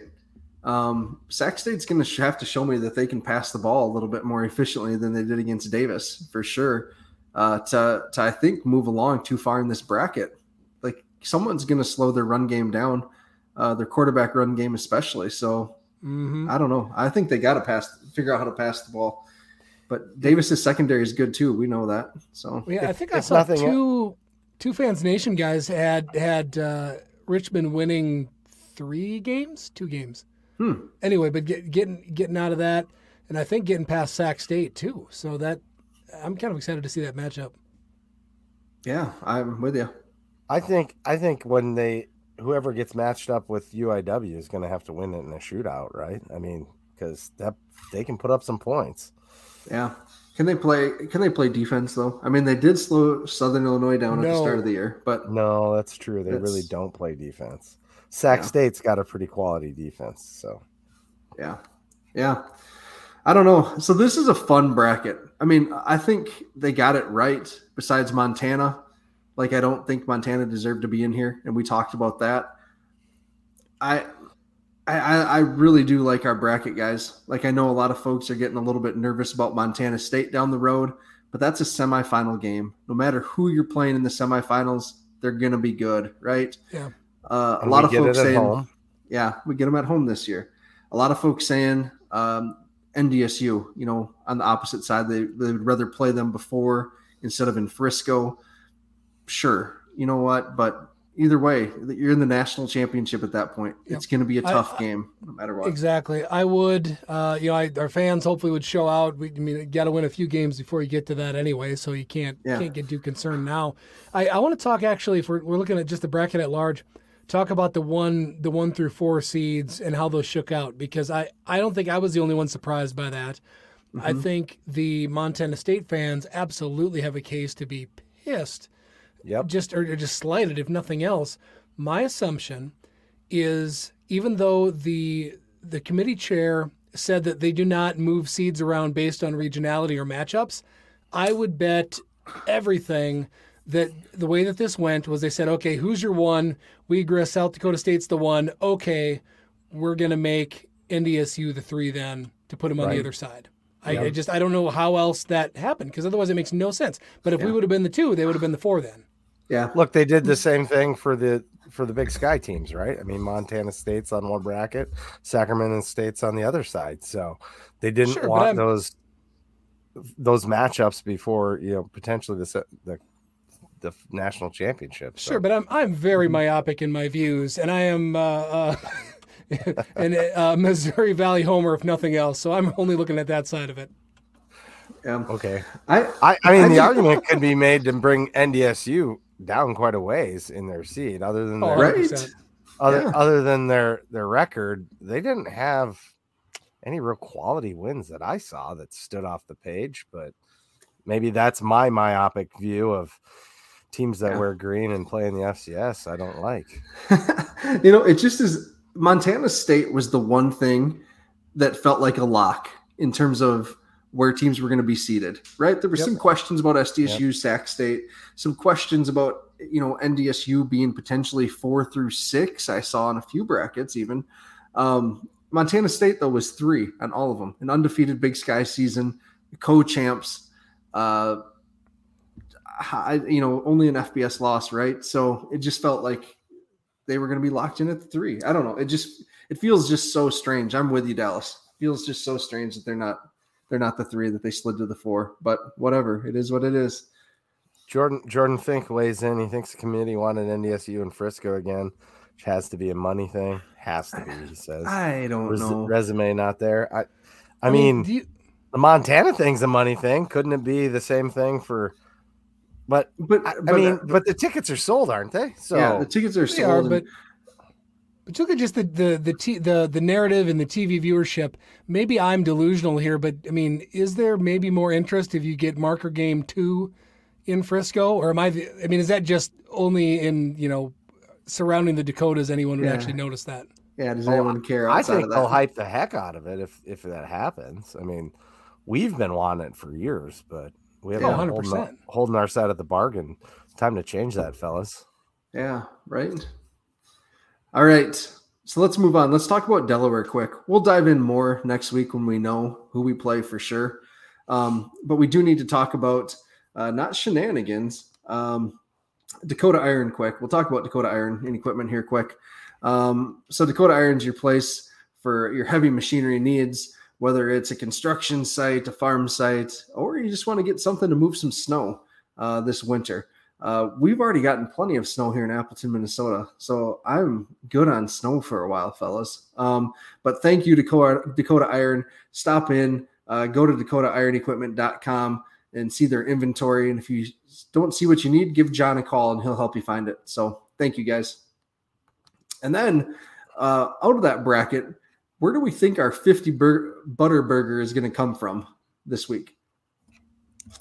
Um, Sac State's going to have to show me that they can pass the ball a little bit more efficiently than they did against Davis for sure. Uh, to to I think move along too far in this bracket, like someone's going to slow their run game down, uh, their quarterback run game especially. So hmm I don't know. I think they got to pass, figure out how to pass the ball. But Davis's secondary is good too. We know that. So Yeah, I If- think I saw nothing- two two fans nation guys had had uh, Richmond winning three games, two games. Hmm. Anyway, but get, getting getting out of that, and I think getting past Sac State too. So that I'm kind of excited to see that matchup. yeah, I'm with you. I think I think when they whoever gets matched up with UIW is going to have to win it in a shootout, right? I mean, because that they can put up some points. Yeah. Can they play? Can they play defense though? I mean, they did slow Southern Illinois down at the start of the year, but No, that's true. They really don't play defense. Sac Yeah. State's got a pretty quality defense, so yeah, yeah. I don't know. So this is a fun bracket. I mean, I think they got it right. Besides Montana, like I don't think Montana deserved to be in here, and we talked about that. I, I, I really do like our bracket guys. Like I know a lot of folks are getting a little bit nervous about Montana State down the road, but that's a semifinal game. No matter who you're playing in the semifinals, they're gonna be good, right? Yeah. Uh, a And lot we of get folks it at saying, home. yeah, we get them at home this year. A lot of folks saying um, NDSU, you know, on the opposite side, they they would rather play them before instead of in Frisco. Sure, you know what, but either way, you're in the national championship at that point. Yep. It's going to be a tough I- game, no matter what. Exactly. I would, uh, you know, I, our fans hopefully would show out. We, I mean, got to win a few games before you get to that anyway, so you can't Yeah. can't get too concerned now. I, I want to talk actually. If we're, we're looking at just the bracket at large, talk about the one the one through four seeds and how those shook out because I I don't think I was the only one surprised by that. I Mm-hmm. think the Montana State fans absolutely have a case to be pissed Yep. just or, or just slighted if nothing else my assumption is even though the the committee chair said that they do not move seeds around based on regionality or matchups i would bet everything that the way that this went was they said okay who's your one? We agree south dakota state's the one. Okay we're going to make ndsu the three then to put them on the other side. I, I just i don't know how else that happened because otherwise it makes no sense. But if we would have been the two they would have been the four then. Yeah, Look, they did the same thing for the for the Big Sky teams, right? I mean, Montana State's on one bracket, Sacramento State's on the other side. So they didn't Sure, want those those matchups before you know potentially the the the national championship. So. Sure, but I'm I'm very myopic in my views, and I am uh, uh, an uh, Missouri Valley homer, if nothing else. So I'm only looking at that side of it. yeah. okay. I I, I mean, I the just- argument could be made to bring NDSU down quite a ways in their seed, other than Oh, their, Right. other yeah. other than their their record. They didn't have any real quality wins that I saw that stood off the page, but maybe that's my myopic view of teams that Yeah. wear green and play in the FCS. I don't like. you know, it just is. Montana State was the one thing that felt like a lock in terms of where teams were going to be seated. Right? There were Yep. some questions about SDSU, Sac State, some questions about you know NDSU being potentially four through six. I saw in a few brackets even. Um, Montana State though was three on all of them, an undefeated Big Sky season, co-champs. Uh, I, you know, only an FBS loss, right? So it just felt like they were going to be locked in at the three. I don't know. It just it feels just so strange. I'm with you, Dallas. It feels just so strange that they're not they're not the three that they slid to the four. But whatever, it is what it is. Jordan Jordan Fink weighs in. He thinks the committee wanted NDSU and Frisco again, which has to be a money thing. Has to be, he says. I don't Res- know. resume not there. I, I, mean, do you, the Montana thing's a money thing. Couldn't it be the same thing for? But but I, I mean, uh, but the tickets are sold, aren't they? So yeah, the tickets are they sold. are, and- but but look at just the the the, t- the the narrative and the TV viewership. Maybe I'm delusional here, but I mean, is there maybe more interest if you get marker game two in Frisco, or am I? I mean, is that just only in you know surrounding the Dakotas? Anyone would Yeah. actually notice that? yeah, does Oh, anyone care I think of they'll hype the heck out of it if if that happens. I mean, we've been wanting it for years, but we haven't Yeah. Holding, 100%. our- holding our side of the bargain. It's time to change that, fellas. Yeah, right. All right. So let's move on. Let's talk about Delaware quick. We'll dive in more next week when we know who we play for sure. Um, but we do need to talk about uh, not shenanigans. Um, Dakota Iron quick. We'll talk about Dakota Iron and equipment here quick. Um, so Dakota Iron's your place for your heavy machinery needs, whether it's a construction site, a farm site, or you just want to get something to move some snow uh, this winter. Uh, we've already gotten plenty of snow here in Appleton, Minnesota, so I'm good on snow for a while, fellas. Um, but thank you, Dakota, Dakota Iron. Stop in, uh, go to DakotaIronEquipment.com and see their inventory. And if you don't see what you need, give John a call and he'll help you find it. So thank you, guys. And then uh, out of that bracket, where do we think our 50 bur- butter burger is going to come from this week?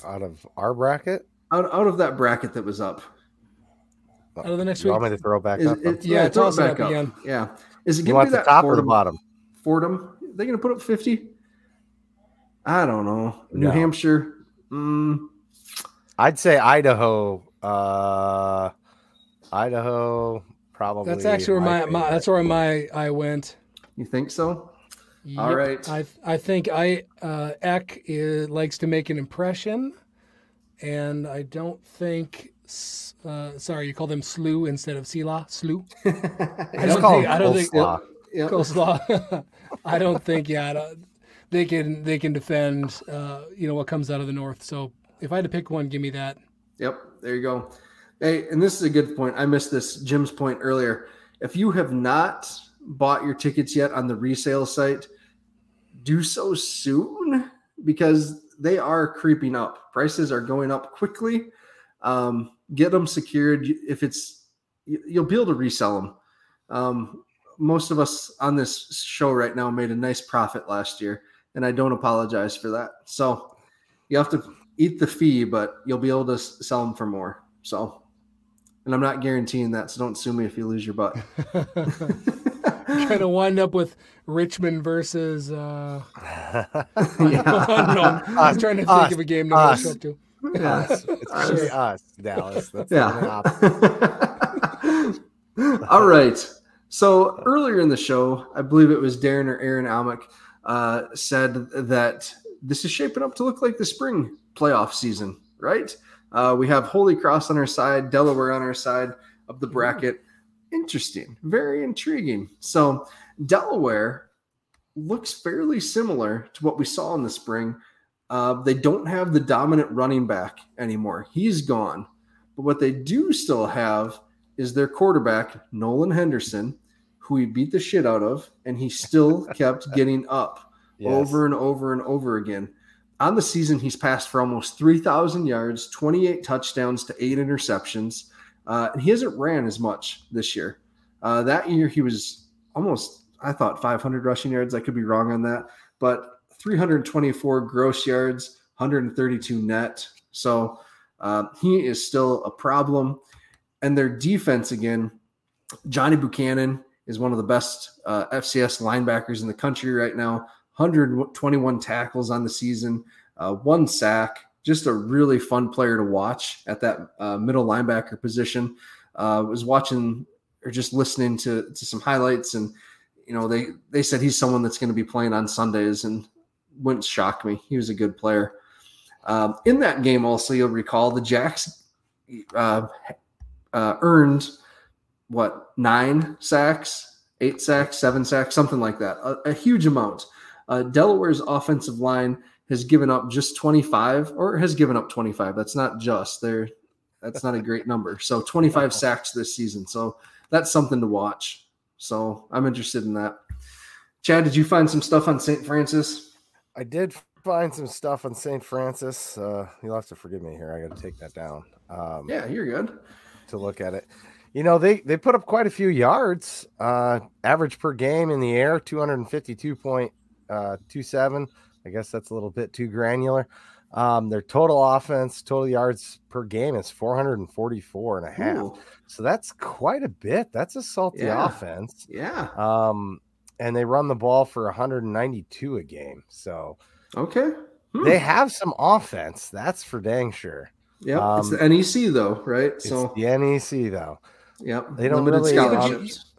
Out of our bracket, Out, out of that bracket that was up. Out of the next you week. want me to throw back Is up? it, Yeah, throw toss it up again. Yeah. Is it you going to be the that top or the Fordham? bottom? Fordham? They going to put up 50? I don't know. New No. Hampshire? Mm, I'd say Idaho. Uh, Idaho probably. That's actually where my, my that's where my I went. You think so? All Yep. right. I I think I uh, Eck is, likes to make an impression, and I don't think. Uh, sorry, you call them slew instead of sila Slew. I don't think. I don't think. Coleslaw. I don't think. Yeah, don't- they can they can defend. Uh, you know what comes out of the north. So if I had to pick one, give me that. Yep, there you go. Hey, and this is a good point. I missed this Jim's point earlier. If you have not bought your tickets yet on the resale site, do so soon because they are creeping up. Prices are going up quickly. Um, get them secured. If it's, you- you'll be able to resell them. Um, most of us on this show right now made a nice profit last year, and I don't apologize for that. So you have to eat the fee, but you'll be able to sell them for more. So, and I'm not guaranteeing that, so don't sue me if you lose your butt. Trying to wind up with Richmond versus. Uh, yeah. I don't. I was trying to think Us. of a game to go Us. show up to. us. It's gonna be us, Dallas. That's the only. Yeah. All right. So earlier in the show, I believe it was Darren or Aaron Amick uh, said that this is shaping up to look like the spring playoff season, right? Uh, we have Holy Cross on our side, Delaware on our side of the bracket. Interesting, very intriguing. So Delaware looks fairly similar to what we saw in the spring. Uh, they don't have the dominant running back anymore. He's gone. But what they do still have is their quarterback, Nolan Henderson, who he beat the shit out of, and he still kept getting up Yes. over and over and over again. On the season, he's passed for almost 3,000 yards, 28 touchdowns to eight interceptions. Uh, and he hasn't ran as much this year. Uh, that year, he was almost, I thought, 500 rushing yards. I could be wrong on that, but 324 gross yards, 132 net. So uh, he is still a problem. And their defense again, Johnny Buchanan is one of the best uh, FCS linebackers in the country right now. 121 tackles on the season, uh, one sack. Just a really fun player to watch at that uh, middle linebacker position. Uh, was watching or just listening to to some highlights, and you know they they said he's someone that's going to be playing on Sundays, and wouldn't shock me. He was a good player. Um, in that game, also you'll recall the Jacks uh, uh, earned what nine sacks, eight sacks, seven sacks, something like that, a, a huge amount. Uh, Delaware's offensive line has given up just 25 or has given up 25. That's not just there. That's not a great number. So 25 sacks this season. So that's something to watch. So I'm interested in that. Chad, did you find some stuff on St. Francis? I did find some stuff on St. Francis. Uh, you'll have to forgive me here. I got to take that down. Um, yeah, you're good. To look at it. You know, they, they put up quite a few yards, uh, average per game in the air, 252.27. I guess that's a little bit too granular. Um, their total offense, total yards per game is 444 and a half. Ooh. So that's quite a bit. That's a salty yeah. offense. Yeah. Um, and they run the ball for 192 a game. So okay. Hmm. They have some offense, that's for dang sure. Yeah, um, it's the NEC though, right? So the NEC though. Yep. They don't Limited really um, scholarships.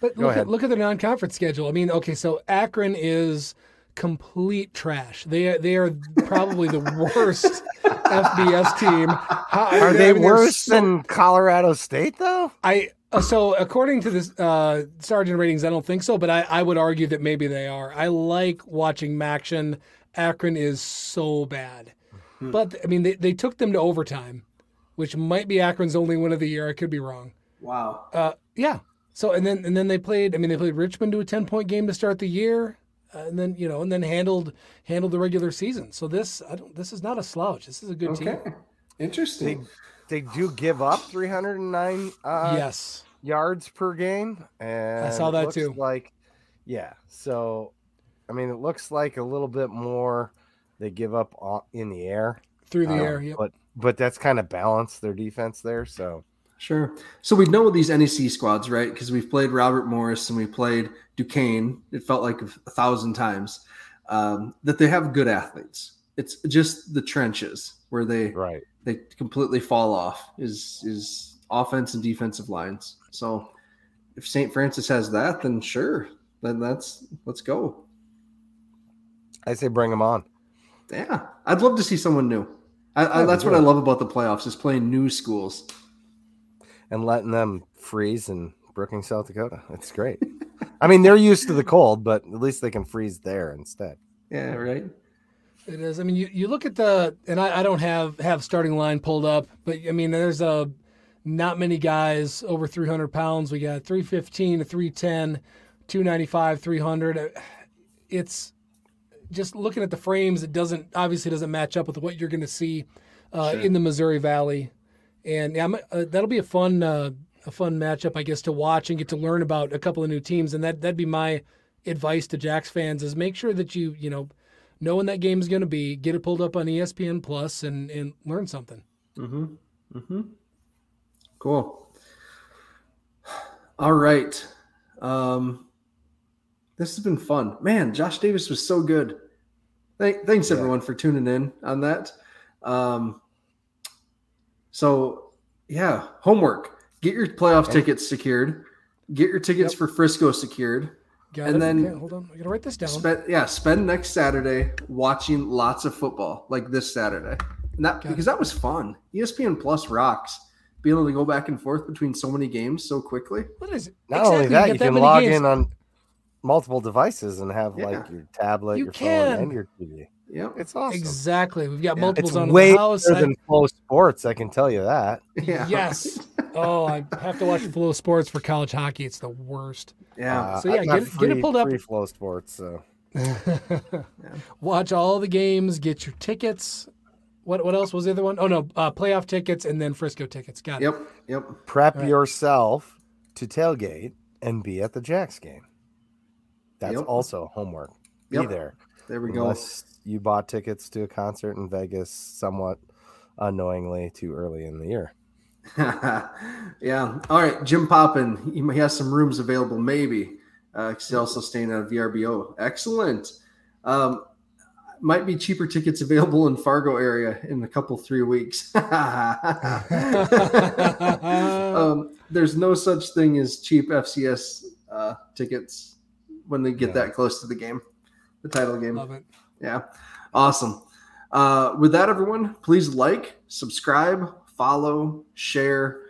But look at, look at the non-conference schedule. I mean, okay, so Akron is complete trash. They are, they are probably the worst FBS team. How, are they worse so, than Colorado State though? I uh, so according to this uh, Sagarin ratings, I don't think so, but I, I would argue that maybe they are. I like watching MACtion. Akron is so bad, hmm. but I mean they, they took them to overtime, which might be Akron's only win of the year. I could be wrong. Wow. Uh, yeah. So and then and then they played. I mean, they played Richmond to a ten point game to start the year and then you know, and then handled handled the regular season. So this, I don't. This is not a slouch. This is a good okay. team. Interesting. They, they do give up 309 uh, yes yards per game, and I saw that too. Like, yeah. So, I mean, it looks like a little bit more they give up in the air through the um, air. Yep. But but that's kind of balanced their defense there. So Sure. So we know these NEC squads, right? Because we've played Robert Morris and we played Duquesne. It felt like a thousand times um, that they have good athletes. It's just the trenches where they right they completely fall off is is offense and defensive lines. So if St. Francis has that, then sure, then that's let's go. I say bring them on. Yeah, I'd love to see someone new. I, I, that's what I love about the playoffs is playing new schools and letting them freeze in Brookings, South Dakota. It's great. I mean, they're used to the cold, but at least they can freeze there instead. Yeah, right. It is. I mean, you, you look at the, and I, I don't have have starting line pulled up, but I mean, there's a not many guys over 300 pounds. We got 315 to 310, 295, 300. It's just looking at the frames. It doesn't obviously doesn't match up with what you're going to see uh, sure. in the Missouri Valley and yeah, uh, that'll be a fun uh, a fun matchup, I guess, to watch and get to learn about a couple of new teams. And that that'd be my advice to Jacks fans: is make sure that you you know know when that game is going to be, get it pulled up on ESPN Plus, and and learn something. Mm-hmm. Mm-hmm. Cool. All right. Um, this has been fun, man. Josh Davis was so good. thanks yeah. everyone for tuning in on that. Um, so, yeah, homework. Get your playoff okay. tickets secured. Get your tickets yep. for Frisco secured. Got and it. then okay, hold on, I gotta write this down. Spend, yeah, spend next Saturday watching lots of football, like this Saturday. And that Got because it. that was fun. ESPN Plus rocks. Be able to go back and forth between so many games so quickly. What is it? Not exactly. only that, you, you can log games. in on multiple devices and have yeah. like your tablet, you your can. phone, and your TV. Yeah, it's awesome. Exactly. We've got multiples it's on way the house. better than FloSports, I can tell you that. Yeah. Yes. oh, I have to watch FloSports for college hockey. It's the worst. Yeah. Uh, so yeah, get it, free, get it pulled up. Free FloSports. So. Watch all the games. Get your tickets. What what else was the other one? Oh no, uh, playoff tickets and then Frisco tickets. Got it. Yep. Yep. Prep right. yourself to tailgate and be at the Jacks game. That's yep. also homework. Be yep. there. There we go. You bought tickets to a concert in Vegas somewhat unknowingly too early in the year. yeah. All right. Jim Poppin, he has some rooms available, maybe. Uh, he's also staying at VRBO. Excellent. Um, might be cheaper tickets available in Fargo area in a couple three weeks. um, there's no such thing as cheap FCS uh, tickets when they get yeah. that close to the game, the title game. Love it. Yeah, awesome. Uh, with that, everyone, please like, subscribe, follow, share.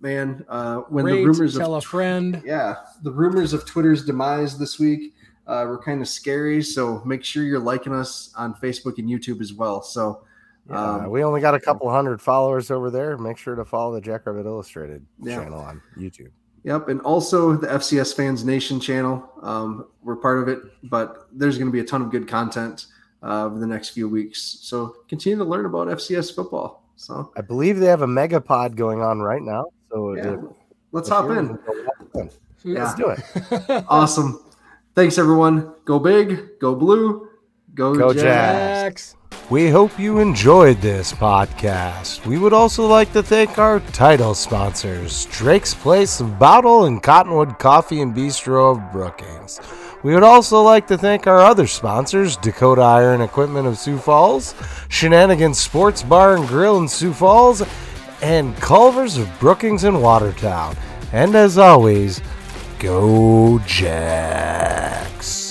Man, uh, when Rate, the rumors tell of a friend, yeah, the rumors of Twitter's demise this week uh, were kind of scary. So make sure you're liking us on Facebook and YouTube as well. So yeah, um, we only got a couple hundred followers over there. Make sure to follow the Jackrabbit Illustrated yeah. channel on YouTube. Yep, and also the FCS Fans Nation channel. Um, we're part of it, but there's going to be a ton of good content uh, over the next few weeks. So continue to learn about FCS football. So I believe they have a mega pod going on right now. So yeah. let's hop in. in. Yeah. Let's do it. awesome. Thanks everyone. Go big, go blue, go, go Jacks. We hope you enjoyed this podcast. We would also like to thank our title sponsors, Drake's Place of Bottle and Cottonwood Coffee and Bistro of Brookings. We would also like to thank our other sponsors, Dakota Iron Equipment of Sioux Falls, Shenanigans Sports Bar and Grill in Sioux Falls, and Culver's of Brookings and Watertown. And as always, go Jacks!